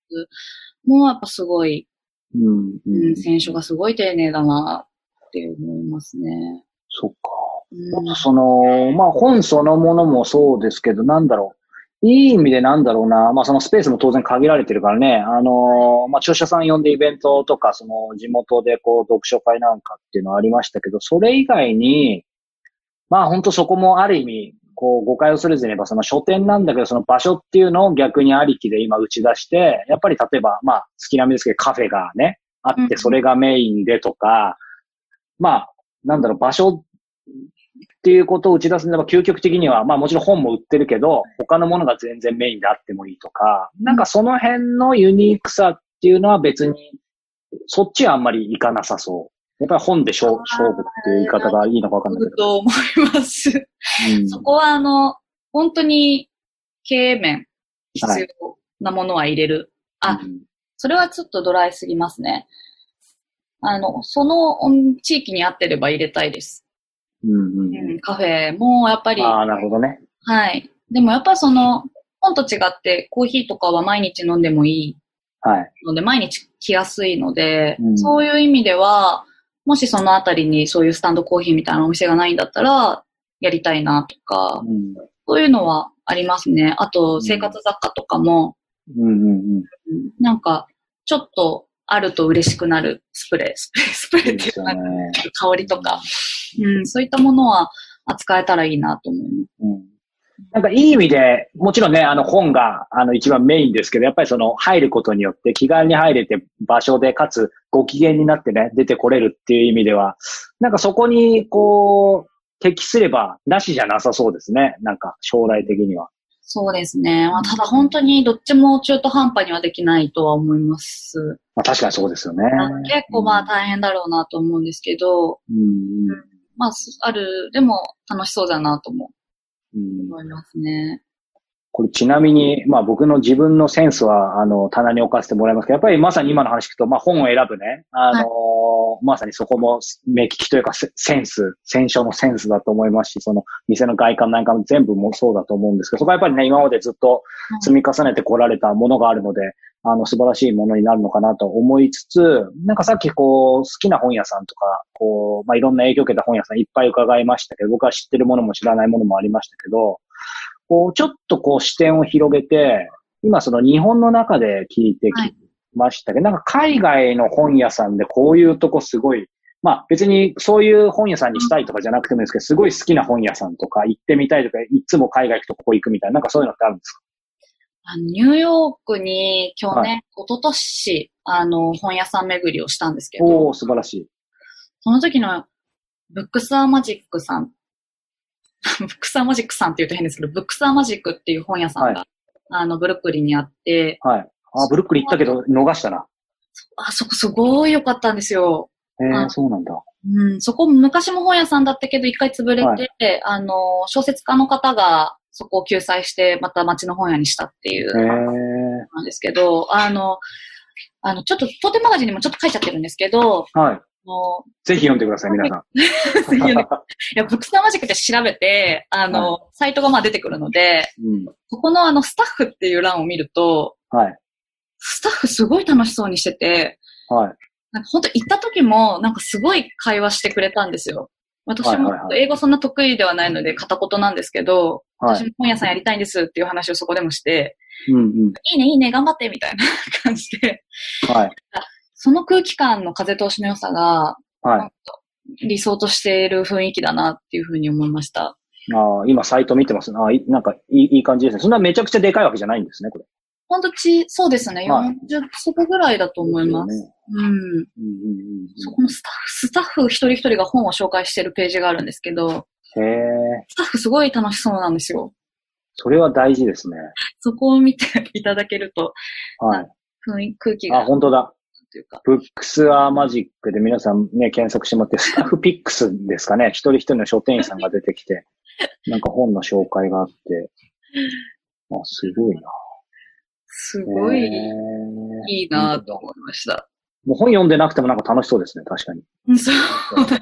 もやっぱすごい、うん、う、うんん。選書がすごい丁寧だなって思いますね。そっか。うんその、まあ本そのものもそうですけど、なんだろう。いい意味でなんだろうな。まあそのスペースも当然限られてるからね。あの、まあ著者さん呼んでイベントとか、その地元でこう読書会なんかっていうのはありましたけど、それ以外に、まあ本当そこもある意味、こう誤解をするずに言えばその書店なんだけど、その場所っていうのを逆にありきで今打ち出して、やっぱり例えば、まあ月並みですけどカフェがね、あっうんてそれがメインでとか、まあ、なんだろう、場所っていうことを打ち出すならば、究極的には、まあもちろん本も売ってるけど、他のものが全然メインであってもいいとか、なんかその辺のユニークさっていうのは別に、そっちはあんまりいかなさそう。やっぱり本で勝勝負っていう言い方がいいのかわかんないけど。と思います。うんそこはあの、本当に経営面必要なものは入れる。あ、うんそれはちょっとドライすぎますね。あの、そのうん地域に合ってれば入れたいです。うんうんうん、カフェもやっぱり、ああ、なるほどね。はい。でもやっぱその、本と違ってコーヒーとかは毎日飲んでもいいはい。ので、毎日来やすいので、うんそういう意味では、もしそのあたりにそういうスタンドコーヒーみたいなお店がないんだったら、やりたいなとか、うんそういうのはありますね。あと、生活雑貨とかも、うんうんうん。うんなんか、ちょっとあると嬉しくなるスプレー、スプレー、スプレーっていうか。香りとか、うん、そういったものは扱えたらいいなと思います。うんなんかいい意味で、もちろんね、あの本があの一番メインですけど、やっぱりその入ることによって気軽に入れて場所で、かつご機嫌になってね、出てこれるっていう意味では、なんかそこにこう、適すればなしじゃなさそうですね。なんか将来的には。そうですね。まあ、ただ本当にどっちも中途半端にはできないとは思います。まあ確かにそうですよね。結構まあ大変だろうなと思うんですけど、うんうんまあ、すある、でも楽しそうだなともうん思いますね。これちなみに、まあ僕の自分のセンスは、あの、棚に置かせてもらいますけど、やっぱりまさに今の話聞くと、まあ本を選ぶね、あのーまさにそこも目利きというかセセンス、選書のセンスだと思いますし、その店の外観なんかも全部もそうだと思うんですけど、そこはやっぱりね、今までずっと積み重ねてこられたものがあるので、あの、素晴らしいものになるのかなと思いつつ、なんかさっきこう、好きな本屋さんとか、こう、まあいろんな影響を受けた本屋さんいっぱい伺いましたけど、僕は知ってるものも知らないものもありましたけど、こう、ちょっとこう視点を広げて、今その日本の中で聞いてはいきましたけど、なんか海外の本屋さんでこういうとこすごい、まあ別にそういう本屋さんにしたいとかじゃなくてもいいですけど、すごい好きな本屋さんとか行ってみたいとか、いつも海外行くとここ行くみたいな、なんかそういうのってあるんですか？あのニューヨークに去年、一昨年、あの、本屋さん巡りをしたんですけど、おー、素晴らしい。その時の Books Are Magic さん、 Books Are Magic さんって言うと変ですけど、 Books Are Magic っていう本屋さんが、はあの、ブルックリンにあって、はい。あ、ブルックリン行ったけど逃したな。あそこすごい良かったんですよ。へえあそうなんだ。うん、そこ昔も本屋さんだったけど、一回潰れて、はあの、小説家の方がそこを救済して、また町の本屋にしたっていう、なんですけど、あの、あの、ちょっと、当店マガジンにもちょっと書いちゃってるんですけど、はい。あのぜひ読んでください、皆さん。いやブックスターマジックって調べて、あの、サイトがまあ出てくるので、うん。そこのあの、スタッフっていう欄を見ると、はい。スタッフすごい楽しそうにしてて、はい。なんか本当行った時も、なんかすごい会話してくれたんですよ。私もはいはいはい英語そんな得意ではないので片言なんですけど、はい。私も本屋さんやりたいんですっていう話をそこでもして、うんうん。いいねいいね頑張ってみたいな感じで、はい。[LAUGHS] その空気感の風通しの良さがはい。理想としている雰囲気だなっていうふうに思いました。ああ、今サイト見てます。ああ、いなんかいいいい感じですね。そんなめちゃくちゃでかいわけじゃないんですね、これ。本当ち、そうですね。はい40足ぐらいだと思います。ね。うん。うんうんうんそこのスタッフ、スタッフ一人一人が本を紹介してるページがあるんですけど、うん。へえ。スタッフすごい楽しそうなんですよ。それは大事ですね。そこを見ていただけると、はい。雰囲空気あ、が本当だ。というか。 Books Are Magic で皆さんね、検索してもらって、[LAUGHS] Staff Picks ですかね。一人一人の書店員さんが出てきて、[LAUGHS] なんか本の紹介があって、あ、すごいな。すごいえーいいなと思いました。もう本読んでなくてもなんか楽しそうですね、確かに。うんそう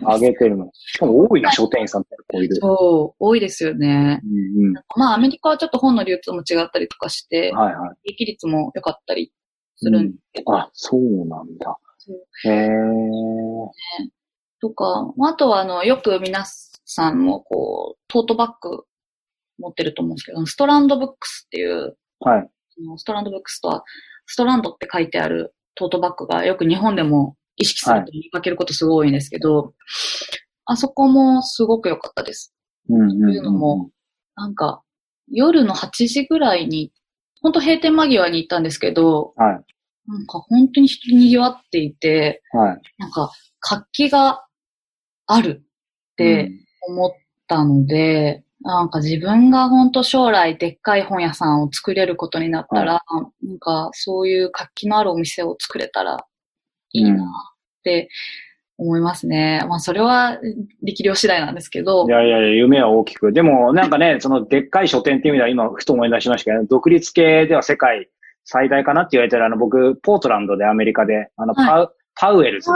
あげてるの。しかも多いな、書店員さんってこういる。そう、多いですよね。うんうん。まあ、アメリカはちょっと本の流通も違ったりとかして、はいはい。利益率も良かったりするんですけど、あ、そうなんだ。へえ。とか、あとは、あの、よく皆さんも、こう、トートバッグ持ってると思うんですけど、ストランドブックスっていう、はい。ストランドブックスとは、ストランドって書いてあるトートバッグがよく日本でも意識すると見かけることすごい多いんですけど、あそこもすごく良かったです。うんうんうんというのもなんか、夜の8時ぐらいに、本当閉店間際に行ったんですけど、はい。なんか本当に人に賑わっていて、はい。なんか活気があるって思ったので、なんか自分が本当将来でっかい本屋さんを作れることになったら、なんかそういう活気のあるお店を作れたらいいなって思いますね。まあそれは力量次第なんですけどい、やいやいや、夢は大きく。でも、なんかね、そのでっかい書店っていう意味では今、ふと思い出しましたけど、独立系では世界最大かなって言われてる、あの、僕、ポートランドでアメリカで、あの、はいパウ、パウエルズ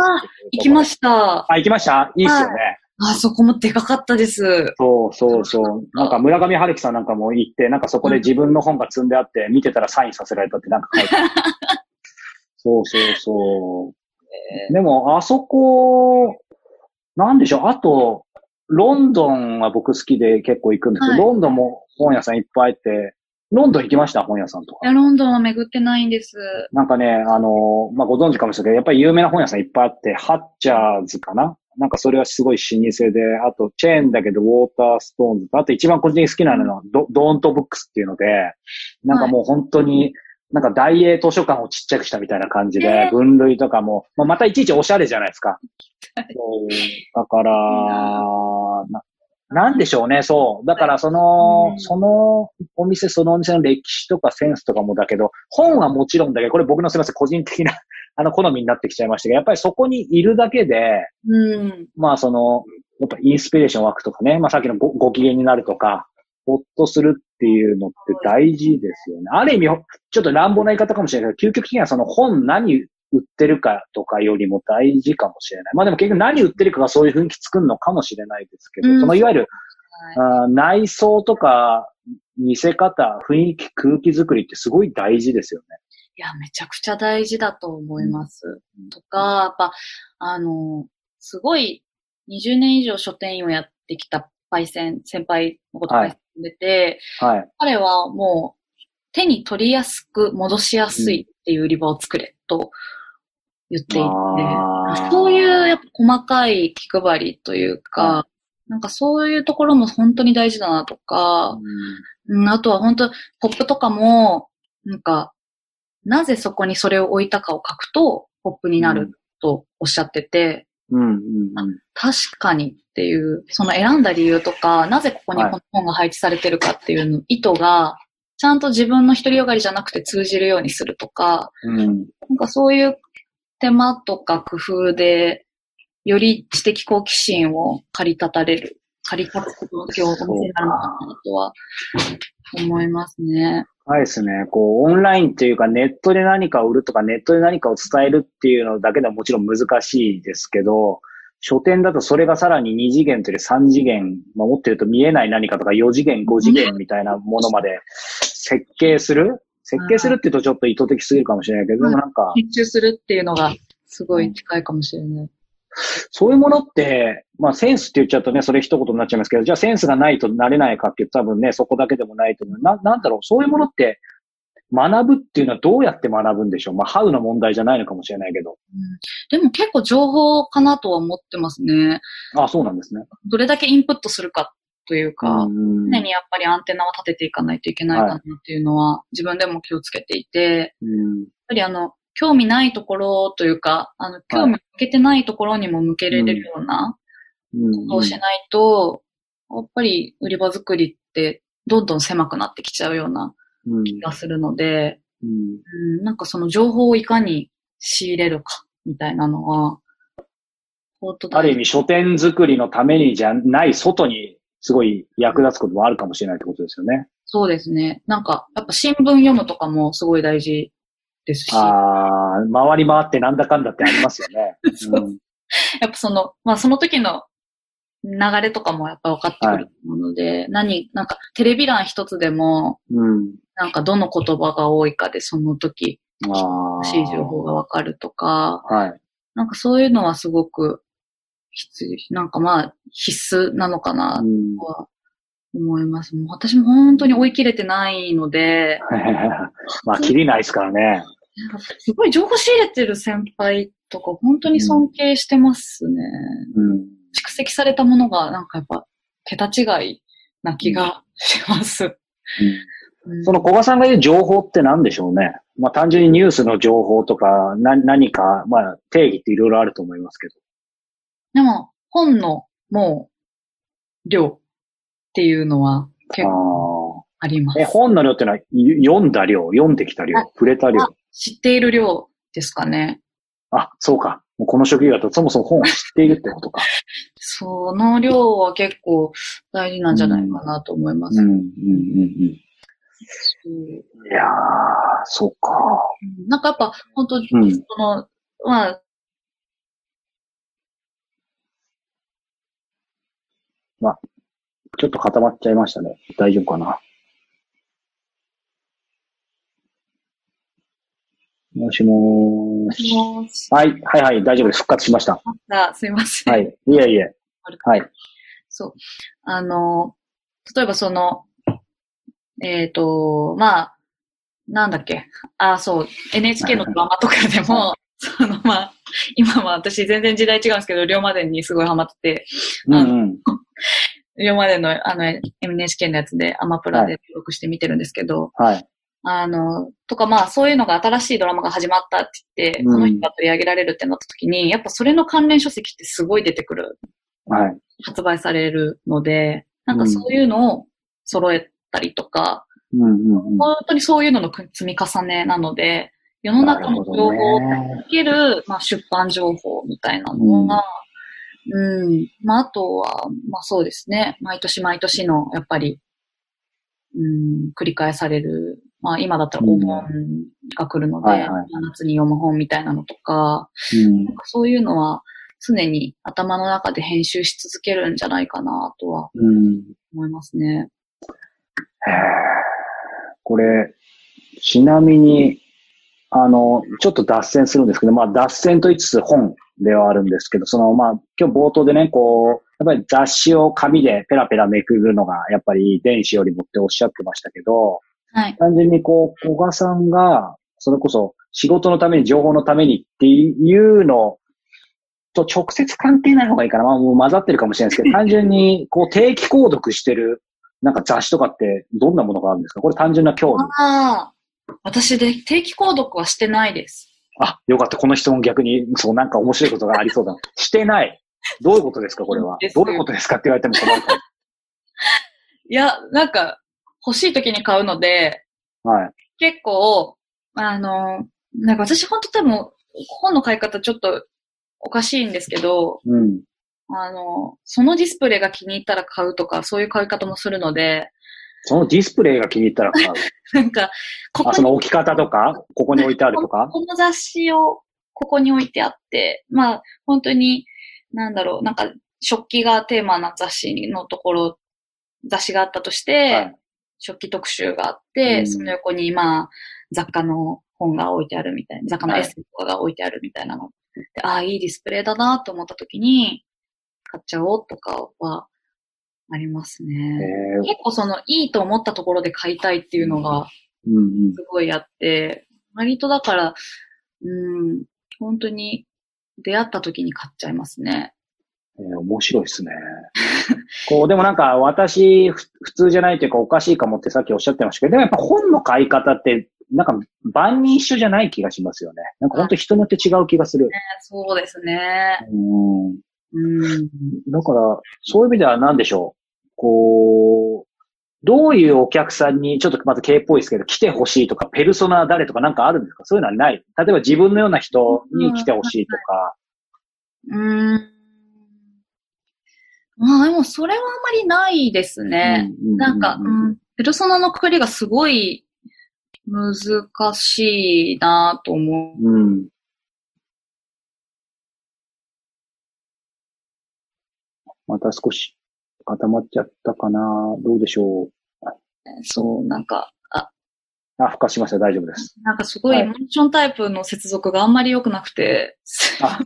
行きました。あ、行きました？いいっすよね。あそこもでかかったです。そうそうそう。なんか村上春樹さんなんかも行って、なんかそこで自分の本が積んであって、見てたらサインさせられたってなんか書いて [LAUGHS] そうそうそう。でも、あそこ、なんでしょう、あと、ロンドンは僕好きで結構行くんですけど、はい。ロンドンも本屋さんいっぱいあって、ロンドン行きました？本屋さんとか。いやロンドンは巡ってないんです。なんかね、あの、まあ、ご存知かもしれないけど、やっぱり有名な本屋さんいっぱいあって、ハッチャーズかな？なんかそれはすごい老舗で、あとチェーンだけどウォーターストーンズと、あと一番個人的に好きなのはドドーントブックスっていうので、なんかもう本当に、なんか大英図書館をちっちゃくしたみたいな感じでえ、ー分類とかも、まあ、またいちいちおしゃれじゃないですか。[LAUGHS] そうだから、ななんでしょうね、そう。だからその、うんそのお店、そのお店の歴史とかセンスとかもだけど、本はもちろんだけど、これ僕のすみません、個人的な、[LAUGHS] あの、好みになってきちゃいましたけど、やっぱりそこにいるだけで、うん。まあその、やっぱインスピレーション湧くとかね、まあさっきのごご機嫌になるとか、ほっとするっていうのって大事ですよね。ある意味、ちょっと乱暴な言い方かもしれないけど、究極的にはその本何売ってるかとかよりも大事かもしれない。まあでも結局何売ってるかがそういう雰囲気作るのかもしれないですけど、うんそのいわゆる、はい内装とか見せ方、雰囲気、空気作りってすごい大事ですよね。いや、めちゃくちゃ大事だと思います。うんとか、やっぱ、あの、すごい、20年以上書店員をやってきたパイセン、先輩のことはいが読んでて、はい。彼はもう、手に取りやすく戻しやすいっていう売り場を作れと言っていて、あー。そういうやっぱ細かい気配りというか、はなんかそういうところも本当に大事だなとか、うん、あとは本当、ポップとかも、なんか、なぜそこにそれを置いたかを書くと、ポップになるとおっしゃってて、うん、うん、うん。確かにっていう、その選んだ理由とか、なぜここにこの本が配置されてるかっていうの、意図が、ちゃんと自分の独りよがりじゃなくて通じるようにするとか、うん。なんかそういう手間とか工夫で、より知的好奇心を駆り立たれる、駆り立つことが今日お店になるのかなとは思いますね。はいですね。こう、オンラインっていうか、ネットで何かを売るとか、ネットで何かを伝えるっていうのだけではもちろん難しいですけど、書店だとそれがさらに2次元という3次元、まあ、持ってると見えない何かとか4次元、5次元みたいなものまで設計する？設計するって言うとちょっと意図的すぎるかもしれないけど、でもなんか、熱中するっていうのがすごい近いかもしれない。そういうものって、まあセンスって言っちゃうとね、それ一言になっちゃいますけど、じゃあセンスがないとなれないかって多分ね、そこだけでもないと思う。な、なんだろう、そういうものって学ぶっていうのはどうやって学ぶんでしょう？まあ、ハウの問題じゃないのかもしれないけど。でも結構情報かなとは思ってますね。あそうなんですね。どれだけインプットするかというか、うん常にやっぱりアンテナを立てていかないといけないかなっていうのは自分でも気をつけていて、うんやっぱりあの、興味ないところというか、あの、興味向けてないところにも向けられるようなうん。ことをしないと、やっぱり売り場作りってどんどん狭くなってきちゃうようなうん。気がするので、うん。うん、なんかその情報をいかに仕入れるか、みたいなのは、ある意味書店作りのためにじゃない外にすごい役立つこともあるかもしれないってことですよね。そうですね。なんか、やっぱ新聞読むとかもすごい大事ですし。ああ、回り回ってなんだかんだってありますよね。[LAUGHS] うん、やっぱその、まあその時の流れとかもやっぱ分かってくると思うので、はい、何、なんかテレビ欄一つでも、うん、なんかどの言葉が多いかでその時、欲しい情報が分かるとか、はい、なんかそういうのはすごく必要、なんかまあ必須なのかなとは思います。もう私も本当に追い切れてないので。[LAUGHS] まあ、切りないですからね。すごい情報仕入れてる先輩とか本当に尊敬してますね。うん、蓄積されたものがなんかやっぱ桁違いな気がします。うん、その小賀さんが言う情報って何でしょうね。まあ単純にニュースの情報とかな何か、まあ定義っていろいろあると思いますけど。でも本のもう量っていうのは結構あります。え、本の量ってのは読んだ量、読んできた量、触れた量。知っている量ですかね。あ、そうか。もうこの職業だとそもそも本を知っているってことか。[LAUGHS] その量は結構大事なんじゃないかなと思います。うん、うん、うん、うん。いやー、そうか。なんかやっぱ、本当、うん、その、まあ、まあ、ちょっと固まっちゃいましたね。大丈夫かな？もしもーし。もしはい、はい、はい、大丈夫です。復活しました。あすいません。はい。いえいえ。[LAUGHS] はい。そう。あの、例えばその、えっ、と、まあ、なんだっけ？あ、そう。NHK のドラマとかでも、その、まあ、今は私全然時代違うんですけど、龍馬伝にすごいハマってて、うんうん。龍馬伝のあの NHK のやつでアマプラで登録して見てるんですけど、はい。あの、とかまあそういうのが新しいドラマが始まったって言って、うんこの人が取り上げられるってなった時に、やっぱそれの関連書籍ってすごい出てくる、はい。発売されるので、なんかそういうのを揃えたりとか、うんうんうん。本当にそういうのの積み重ねなので、世の中の情報をねつける、まあ、出版情報みたいなのが、うん、まあ、あとは、まあそうですね、毎年毎年の、やっぱり、うん、繰り返される、まあ今だったらお盆が来るので、はいはい。夏に読む本みたいなのとか、うん。なんかそういうのは常に頭の中で編集し続けるんじゃないかなとはうん。思いますね。へー。これ、ちなみに、あの、ちょっと脱線するんですけど、まあ脱線と言いつつ本ではあるんですけど、そのまあ今日冒頭でね、こう、やっぱり雑誌を紙でペラペラめくるのがやっぱり電子よりもっておっしゃってましたけど、はい。単純にこう、小賀さんが、それこそ仕事のために、情報のためにっていうのと直接関係ない方がいいかな。まあもう混ざってるかもしれないですけど、[LAUGHS] 単純にこう定期購読してるなんか雑誌とかってどんなものがあるんですか？これ単純な興味。ああ、私で定期購読はしてないです。あ、よかった。この質問逆に、そうなんか面白いことがありそうだ。[LAUGHS] してない。どういうことですかこれは？どういうことですかって言われても困るか [LAUGHS] いや、なんか、欲しい時に買うので、ら。はい。結構、あの、なんか私本当多分、本の買い方ちょっとおかしいんですけど、うん。あの、そのディスプレイが気に入ったら買うとか、そういう買い方もするので、そのディスプレイが気に入ったら買う。[LAUGHS] なんか、ここあ、そにの置き方とか？ここに置いてあるとか？この雑誌をここに置いてあって、まあ、本当に、なんだろう、なんか、食器がテーマな雑誌のところ、雑誌があったとして、はい。食器特集があって、うん。その横に、まあ、雑貨の本が置いてあるみたいな、雑貨のはいエッセンとかが置いてあるみたいなの。でああ、いいディスプレイだなと思った時に、買っちゃおうとかは、ありますえね。ー結構その、いいと思ったところで買いたいっていうのが、うんうん。すごいあって、割とだから、うん、本当に出会った時に買っちゃいますね。えー面白いですね。[LAUGHS] こう、でもなんか私、ふ普通じゃないというかおかしいかもってさっきおっしゃってましたけど、でもやっぱ本の買い方って、なんか万人一緒じゃない気がしますよね。なんか本当人によって違う気がする。そうですね。うん。うん。だから、そういう意味では何でしょう。こう、どういうお客さんに、ちょっとまた K っぽいですけど、来てほしいとか、ペルソナ誰とかなんかあるんですか？そういうのはない。例えば自分のような人に来てほしいとか。うーん。まあでもそれはあんまりないですね。うんなんか、うん、ペルソナのくくりがすごい難しいなと思う。うん。また少し固まっちゃったかなどうでしょそう、なんか、あ、うあ、復活しました。大丈夫です。なんかすごいはいモーションタイプの接続があんまり良くなくて、あ、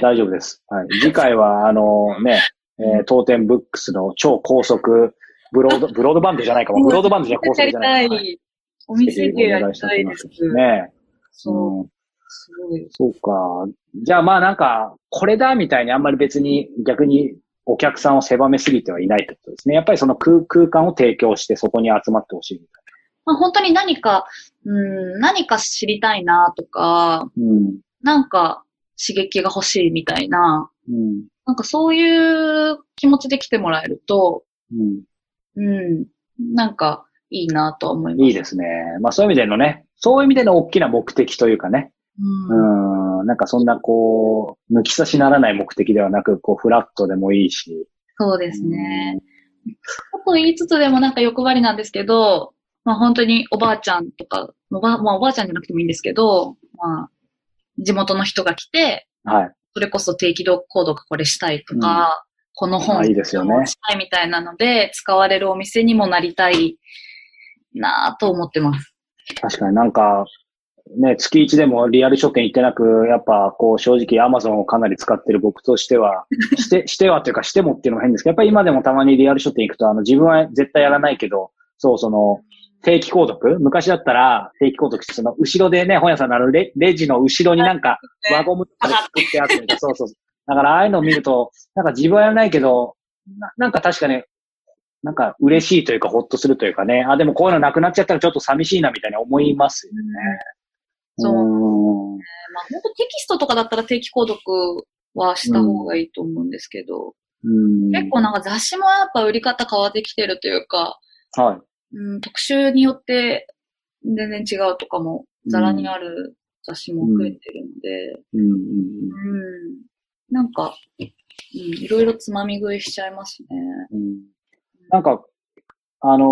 大丈夫です。はい。次回は、あのね、えー、当店ブックスの超高速、ブロード、ブロードバンドじゃないかも。ブロードバンドじゃ高速じゃないか。い。お店でやりたいです。ねそう、うん。すごい。そうか。じゃあまあなんか、これだみたいにあんまり別に逆にお客さんを狭めすぎてはいないってことですね。やっぱりその空空間を提供してそこに集まってほしいみたいまあ、本当に何か、うん、何か知りたいなとか、な。うん。なんか刺激が欲しいみたいな、うん。なんかそういう気持ちで来てもらえると、うん。うん、なんかいいなとは思います。いいですね。まあそういう意味でのね、そういう意味での大きな目的というかね。うんうん。なんかそんなこう、抜き差しならない目的ではなく、こう、フラットでもいいし。そうですね。と言いつつでもなんか欲張りなんですけど、まあ本当におばあちゃんとか、おば,、まあ、おばあちゃんじゃなくてもいいんですけど、まあ、地元の人が来て、はい。それこそ定期購読これしたいとか、この本あいいですよねしたいみたいなので、使われるお店にもなりたいなぁと思ってます。確かになんか、ね、月一でもリアル書店行ってなく、やっぱこう正直アマゾンをかなり使ってる僕としては、[LAUGHS] して、してはっていうかしてもっていうのも変ですけど、やっぱり今でもたまにリアル書店行くと、あの自分は絶対やらないけど、そうその、定期購読？昔だったら定期購読して、その後ろでね、本屋さんのあのレレジの後ろになんか輪ゴムとかで作ってあってそうそう。だからああいうのを見ると、なんか自分はやらないけど、ななんか確かに、なんか嬉しいというか、ほっとするというかね、あ、でもこういうのなくなっちゃったらちょっと寂しいなみたいに思いますよね。そうーんまあ本当テキストとかだったら定期購読はした方がいいと思うんですけど、うん。結構なんか雑誌もやっぱ売り方変わってきてるというか、はい。うん、特集によって全然違うとかも、ざらにある雑誌も増えてるので、うん。うんうんうん。なんか、うん、いろいろつまみ食いしちゃいますね。うん。なんか、あの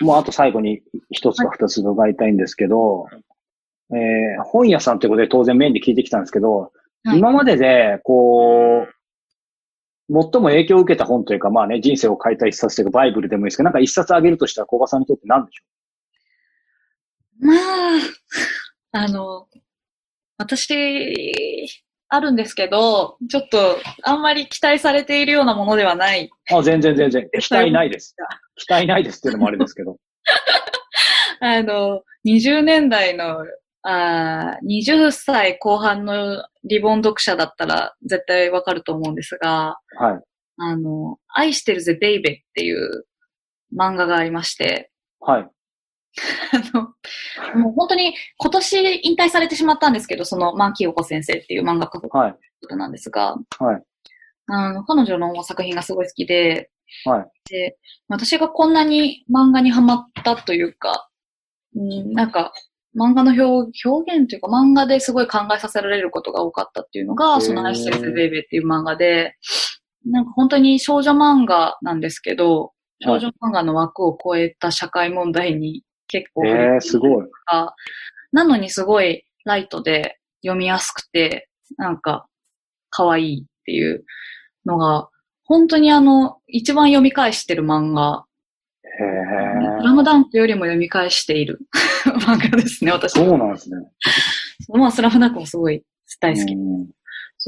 ーもうあと最後に一つか二つ伺いたいんですけど、えー本屋さんということで当然メインで聞いてきたんですけど、はい今までで、こう、最も影響を受けた本というか、まあね、人生を変えた一冊というか、バイブルでもいいですけど、なんか一冊あげるとしたら、小賀さんにとって何でしょまあ、あの、私、あるんですけど、ちょっと、あんまり期待されているようなものではない。うあ、全然全然。[LAUGHS] 期待ないです。期待ないですっていうのもあれですけど。[LAUGHS] あの、20年代の、あー20歳後半のリボン読者だったら絶対わかると思うんですが、はい。あの、愛してるぜベイベっていう漫画がありまして、はい。あの、もう本当に今年引退されてしまったんですけど、その、マンキヨコ先生っていう漫画家のはい。方なんですが、はい。あの、彼女の作品がすごい好きで、はい。で、私がこんなに漫画にハマったというか、うん、なんか、漫画の表表現というか漫画ですごい考えさせられることが多かったっていうのへが、ーその愛してるぜベイベーっていう漫画で、なんか本当に少女漫画なんですけど、少女漫画の枠を超えた社会問題に結構触れてすごい。か、なのにすごいライトで読みやすくて、なんか、可愛いっていうのが、本当にあの、一番読み返してる漫画。スラムダンクよりも読み返している [LAUGHS] 漫画ですね、私。そうなんですね。まあ、スラムダンクもすごい大好き。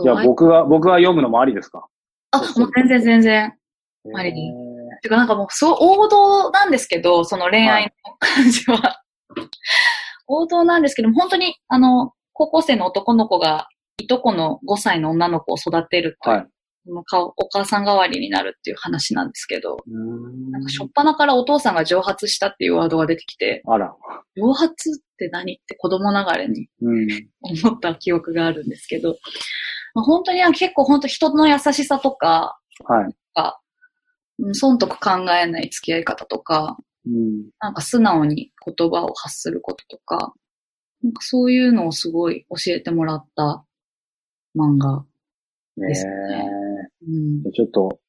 じゃあ僕が、僕が読むのもありですか？あ、もう全然全然。ありへてかなんかもう、そう、王道なんですけど、その恋愛の感じは。王道なんですけども、本当に、あの、高校生の男の子が、いとこの5歳の女の子を育てるという、はいその顔お母さん代わりになるっていう話なんですけど、なんか初っ端からお父さんが蒸発したっていうワードが出てきて、あら。蒸発って何って子供ながらにうん。思った記憶があるんですけど、まあ本当に結構本当人の優しさとか、はい。か、うん損得考えない付き合い方とか、ううん。なんか素直に言葉を発することとか、なんかそういうのをすごい教えてもらった漫画。ねですねうんえ。ちょっと、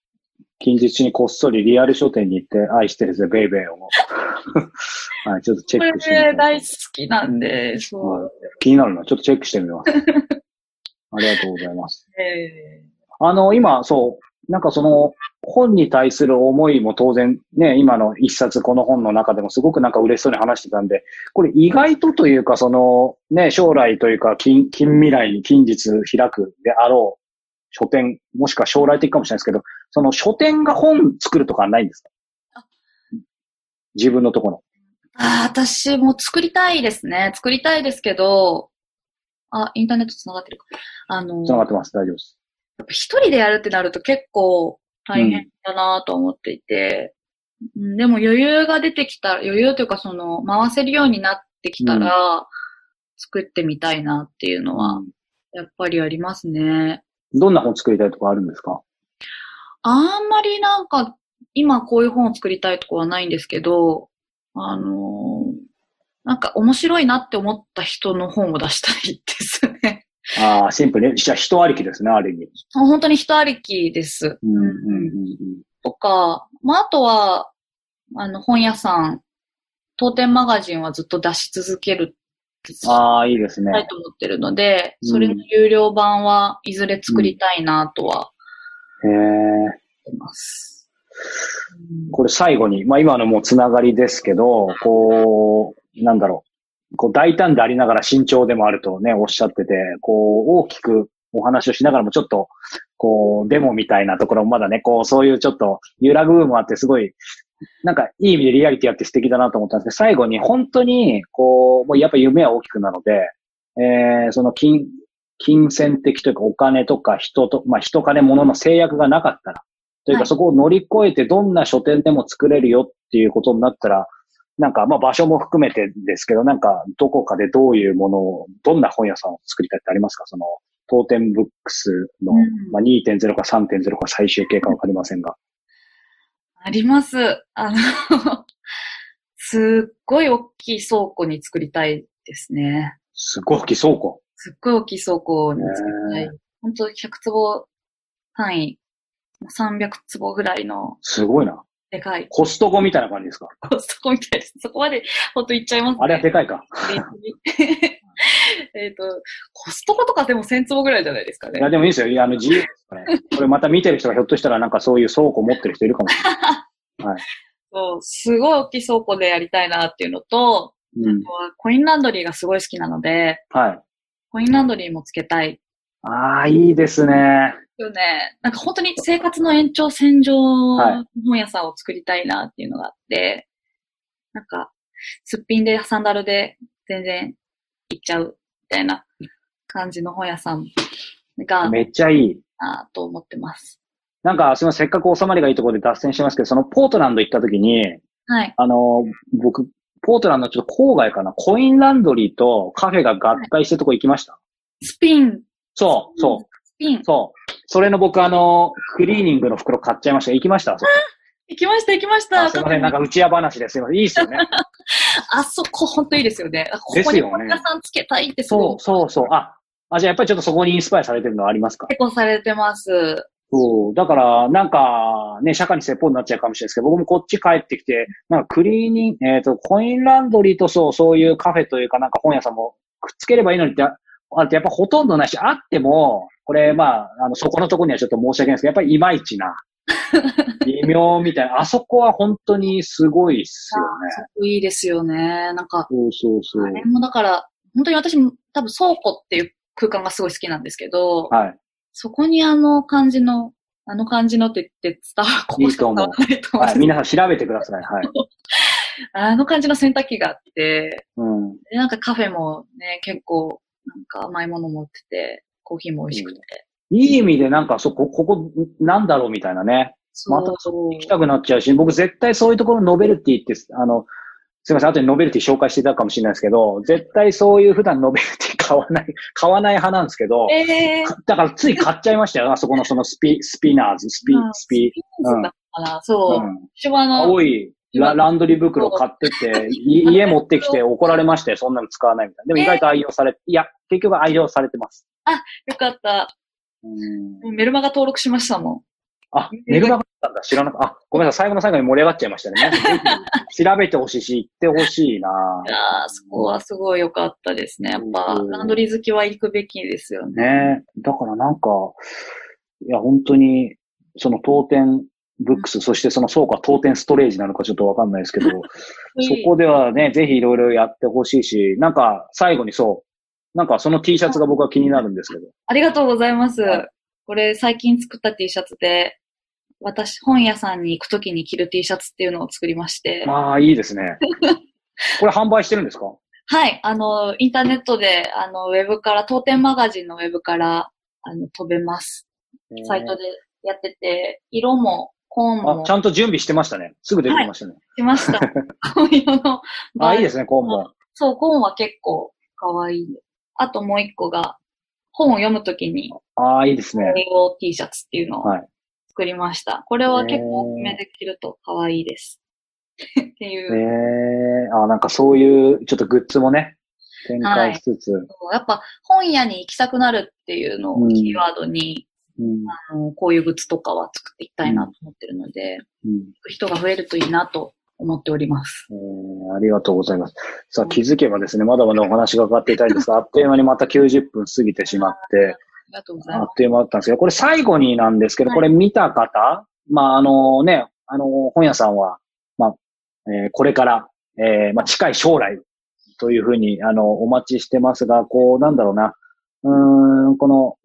近日にこっそりリアル書店に行って、愛してるぜ、ベイベーを。[LAUGHS] はい、ちょっとチェこックしてみれ大て。好きなんで、そう。気になるな。ちょっとチェックしてみます。[LAUGHS] ありがとうございます。えあの、今、そう、なんかその、本に対する思いも当然、ね、今の一冊この本の中でもすごくなんか嬉しそうに話してたんで、これ意外とというか、その、ね、将来というか、近、近未来に近日開くであろう書店、もしくは将来的かもしれないですけど、その書店が本作るとかはないんですか？あ自分のところ。ああ、私も作りたいですね。作りたいですけど、あ、インターネット繋がってるか。あの、繋がってます。大丈夫です。一人でやるってなると結構大変だなと思っていて、うんでも余裕が出てきたら、余裕というかその回せるようになってきたら、作ってみたいなっていうのは、やっぱりありますね。どんな本作りたいとかあるんですか？あんまりなんか、今こういう本を作りたいとかはないんですけど、あのーなんか面白いなって思った人の本を出したいですね。ああ、シンプルに。じゃあ人ありきですね、ある意味。本当に人ありきです。うん、うん、うん。とか、まあ、あとは、あの、本屋さん、当店マガジンはずっと出し続けるああ、いいですねた。いと思ってるので、うんそれの有料版はいずれ作りたいなとはへえ。思ってます。うんこれ最後に、まあ今のもうつながりですけど、こう、なんだろう。こう大胆でありながら慎重でもあるとね、おっしゃってて、こう大きくお話をしながらもちょっと、こう、デモみたいなところもまだね、こう、そういうちょっと揺らぐ部分もあって、すごい、なんかいい意味でリアリティあって素敵だなと思ったんですけど、最後に本当に、こう、もうやっぱ夢は大きくなので、えー、その金、金銭的というかお金とか人と、まあ人金物の制約がなかったら、というかはい。そこを乗り越えてどんな書店でも作れるよっていうことになったら、なんかまあ場所も含めてですけど、なんかどこかでどういうものを、どんな本屋さんを作りたいってありますか？その、当店ブックスの、うん。まあ、2.0か3.0か最終形かわかりませんが。あります。あの、[LAUGHS] すっごい大きい倉庫に作りたいですね。すごい大きい倉庫？すっごい大きい倉庫に作りたへい。本当100坪単位、300坪ぐらいのすごいな。でかいコストコみたいな感じですか？コストコみたいです。そこまで本当行っちゃいますね。あれはでかいか。えっと、コストコとかでも1000坪ぐらいじゃないですかね。いや、でもいいですよ。いや、あの、自由ですからね。[LAUGHS] これまた見てる人がひょっとしたらなんかそういう倉庫持ってる人いるかもしれない。[LAUGHS] そう、すごい大きい倉庫でやりたいなっていうのと、うんあ。とはコインランドリーがすごい好きなので、はい。コインランドリーもつけたい。ああ、いいですね。よね。なんか本当に生活の延長線上本屋さんを作りたいなっていうのがあって、なんか、すっぴんでサンダルで全然行っちゃうみたいな感じの本屋さんがめっちゃいい。なと思ってます。なんか、すみません、せっかく収まりがいいところで脱線しますけど、そのポートランド行った時に、はい。あの、僕、ポートランドのちょっと郊外かな、コインランドリーとカフェが合体してるとこ行きました。スピン。そう、そう、スピン。そう。それの僕、あの、クリーニングの袋買っちゃいました。行きました。行きました、行きました。あすいません、なんか内輪話ですいません。いいっすよね。[LAUGHS] あそこ本当いいですよね。あここに本屋さんつけたいってすそう、ごいそう、そう。あ、あ、じゃあやっぱりちょっとそこにインスパイアされてるのはありますか？結構されてます。そう。だから、なんか、ね、社会に説法になっちゃうかもしれないですけど、僕もこっち帰ってきて、なんかクリーニング、えっ、と、コインランドリーとそう、そういうカフェというか、なんか本屋さんもくっつければいいのにって、あってやっぱほとんどないし、あっても、これ、まあ、あの、そこのところにはちょっと申し訳ないですけど、やっぱりいまいちな、[LAUGHS] 微妙みたいな、あそこは本当にすごいっすよね。いいですよね。なんか、そうそうそうあ。れもだから、本当に私も多分倉庫っていう空間がすごい好きなんですけど、はい。そこにあの感じの、あの感じのって言って伝わる、ここしか伝わらないと思うんはい。皆さん調べてください。はい。[LAUGHS] あの感じの洗濯機があって、うん。でなんかカフェもね、結構、なんか甘いものも売ってて、コーヒーも美味しくて。いい意味でなんか、そこ、ここ、なんだろうみたいなね。またそう行きたくなっちゃうし、僕絶対そういうところのノベルティって、あの、すいません、後でノベルティ紹介していただくかもしれないですけど、絶対そういう普段ノベルティ買わない、買わない派なんですけど、えー、かだからつい買っちゃいましたよ。あそこのそのスピ、スピナーズ、スピうん、スピ、そうだから、そうう。ん。私はあの、青い、ラランドリー袋買ってって、い家持ってきて怒られまして、そんなの使わないみたいな。でも意外と愛用され、いや、結局愛用されてます。よかった。うんメルマガ登録しましたもん。あ、メルマガだったんだ。知らなかった。あ、ごめんなさい。最後の最後に盛り上がっちゃいましたね。[LAUGHS] 調べてほしいし、行ってほしいないやー、そこはすごい良かったですね。やっぱう、んランドリー好きは行くべきですよね。ねだからなんか、いや、本当に、その当店ブックス、そしてその倉庫は当店ストレージなのかちょっとわかんないですけど、[LAUGHS] そこではね、ぜひいろいろやってほしいし、なんか最後にそう、なんかその T シャツが僕は気になるんですけど。ありがとうございますはい。これ最近作った T シャツで、私、本屋さんに行くときに着る T シャツっていうのを作りまして、ああ、いいですね。[LAUGHS] これ販売してるんですか？はい、あの、インターネットで、あの、ウェブから、当店マガジンのウェブから、あの、飛べます。サイトでやってて、色も、コーンあも、ちゃんと準備してましたね。すぐ出てきましたね。来ました。[LAUGHS] 紺色の。あ、いいですね、コーンも。そう、コーンは結構可愛い。あともう一個が、本を読むときに、ああ、いいですね。英語 T シャツっていうのをはい。作りました。これは結構大きめで着ると可愛いです。っていえう。えあなんかそういう、ちょっとグッズもね、展開しつつ、やっぱ本屋に行きたくなるっていうのをうんキーワードに、うん。あのこういうグッズとかは作っていきたいなと思ってるので、うん。人が増えるといいなと思っております。えーありがとうございます。さあ、気づけばですね、まだまだお話がかかっていたいんですが、あっという間にまた90分過ぎてしまって、ありがとうございまあっという間だったんですけど、これ最後になんですけど、はいこれ見た方、まあ、あのね、あの、本屋さんは、まあ、えーこれから、えーまあ、近い将来というふうに、あの、お待ちしてますが、こう、なんだろうな、うーん、この、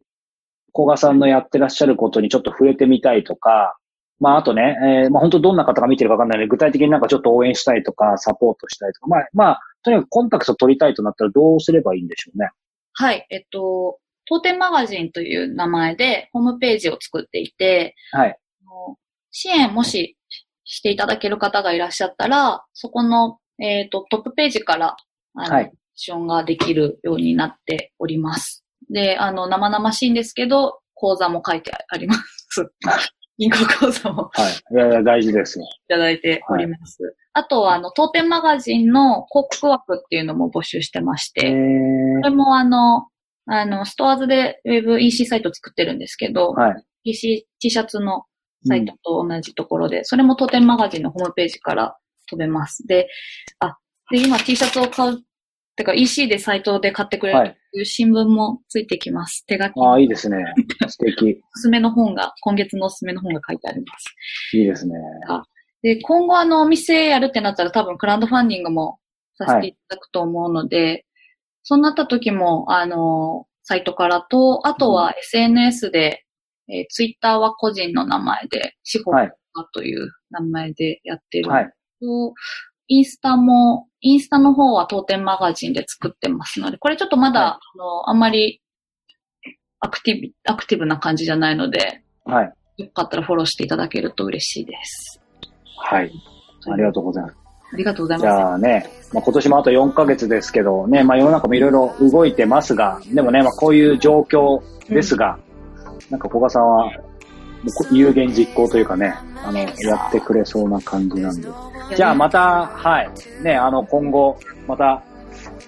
古賀さんのやってらっしゃることにちょっと触れてみたいとか、まあ、あとね、えーまあ、本当どんな方が見てるかわかんないので、具体的になんかちょっと応援したいとか、サポートしたいとか、まあ、まあ、とにかくコンタクト取りたいとなったらどうすればいいんでしょうね。す。はい、えっと、当店マガジンという名前でホームページを作っていて、はい。あの支援もししていただける方がいらっしゃったら、そこの、えっ、と、トップページから、あの、はいアクションができるようになっております。で、あの、生々しいんですけど、講座も書いてあります。[LAUGHS] 銀行講座もはい。いやいや、大事ですよ。いただいております。あとは、あの、当店マガジンの広告枠っていうのも募集してましえて、ーこれもあの、あの、ストアーズでウェブ EC サイト作ってるんですけど、はい。EC T シャツのサイトと同じところで、それも当店マガジンのホームページから飛べます。で、あ、で、今 T シャツを買う、てか EC でサイトで買ってくれるはいという新聞もついてきます。手書きああ、のいいですね。素敵。おすすめの本が、今月のおすすめの本が書いてあります。いいですね。で、今後あの、お店やるってなったら多分クラウドファンディングもさせていただくと思うので、そうなった時も、あの、サイトからと、あとは SNS で、えー、ツイッターは個人の名前で、司法はいという名前でやってる。はい。とインスタも、インスタの方は当店マガジンで作ってますので、これちょっとまだ、はいあの、あんまりアクティブ、アクティブな感じじゃないので、はい。よかったらフォローしていただけると嬉しいです。はい。ありがとうございます。ありがとうございじます。ゃあね、まあ、今年もあと4ヶ月ですけど、ね、まあ世の中もいろいろ動いてますが、でもね、まあこういう状況ですが、なんか古賀さんは、こ有言実行というかね、あの、やってくれそうな感じなんで。じゃあまた、はい。ね、あの、今後、また、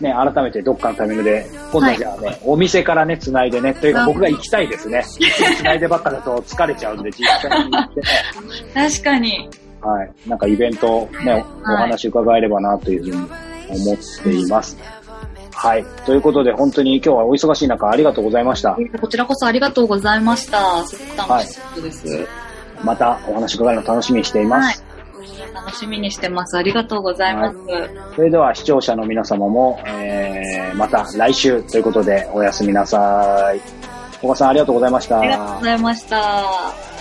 ね、改めてどっかのタイミングで、今度はじゃあね、お店からね、繋いでね、というかあ僕が行きたいですね。繋いでばっかだと疲れちゃうんで、実際に行ってね、確かに。はい。なんかイベントね、お話伺えればなというふうに思っています。はい。ということで、本当に今日はお忙しい中ありがとうございました。こちらこそありがとうございました。すごく楽しかったです。またお話伺えるの楽しみにしています。楽しみにしてます。ありがとうございます。それでは視聴者の皆様も、えー、また来週ということでおやすみなさい。小川さんありがとうございました。ありがとうございました。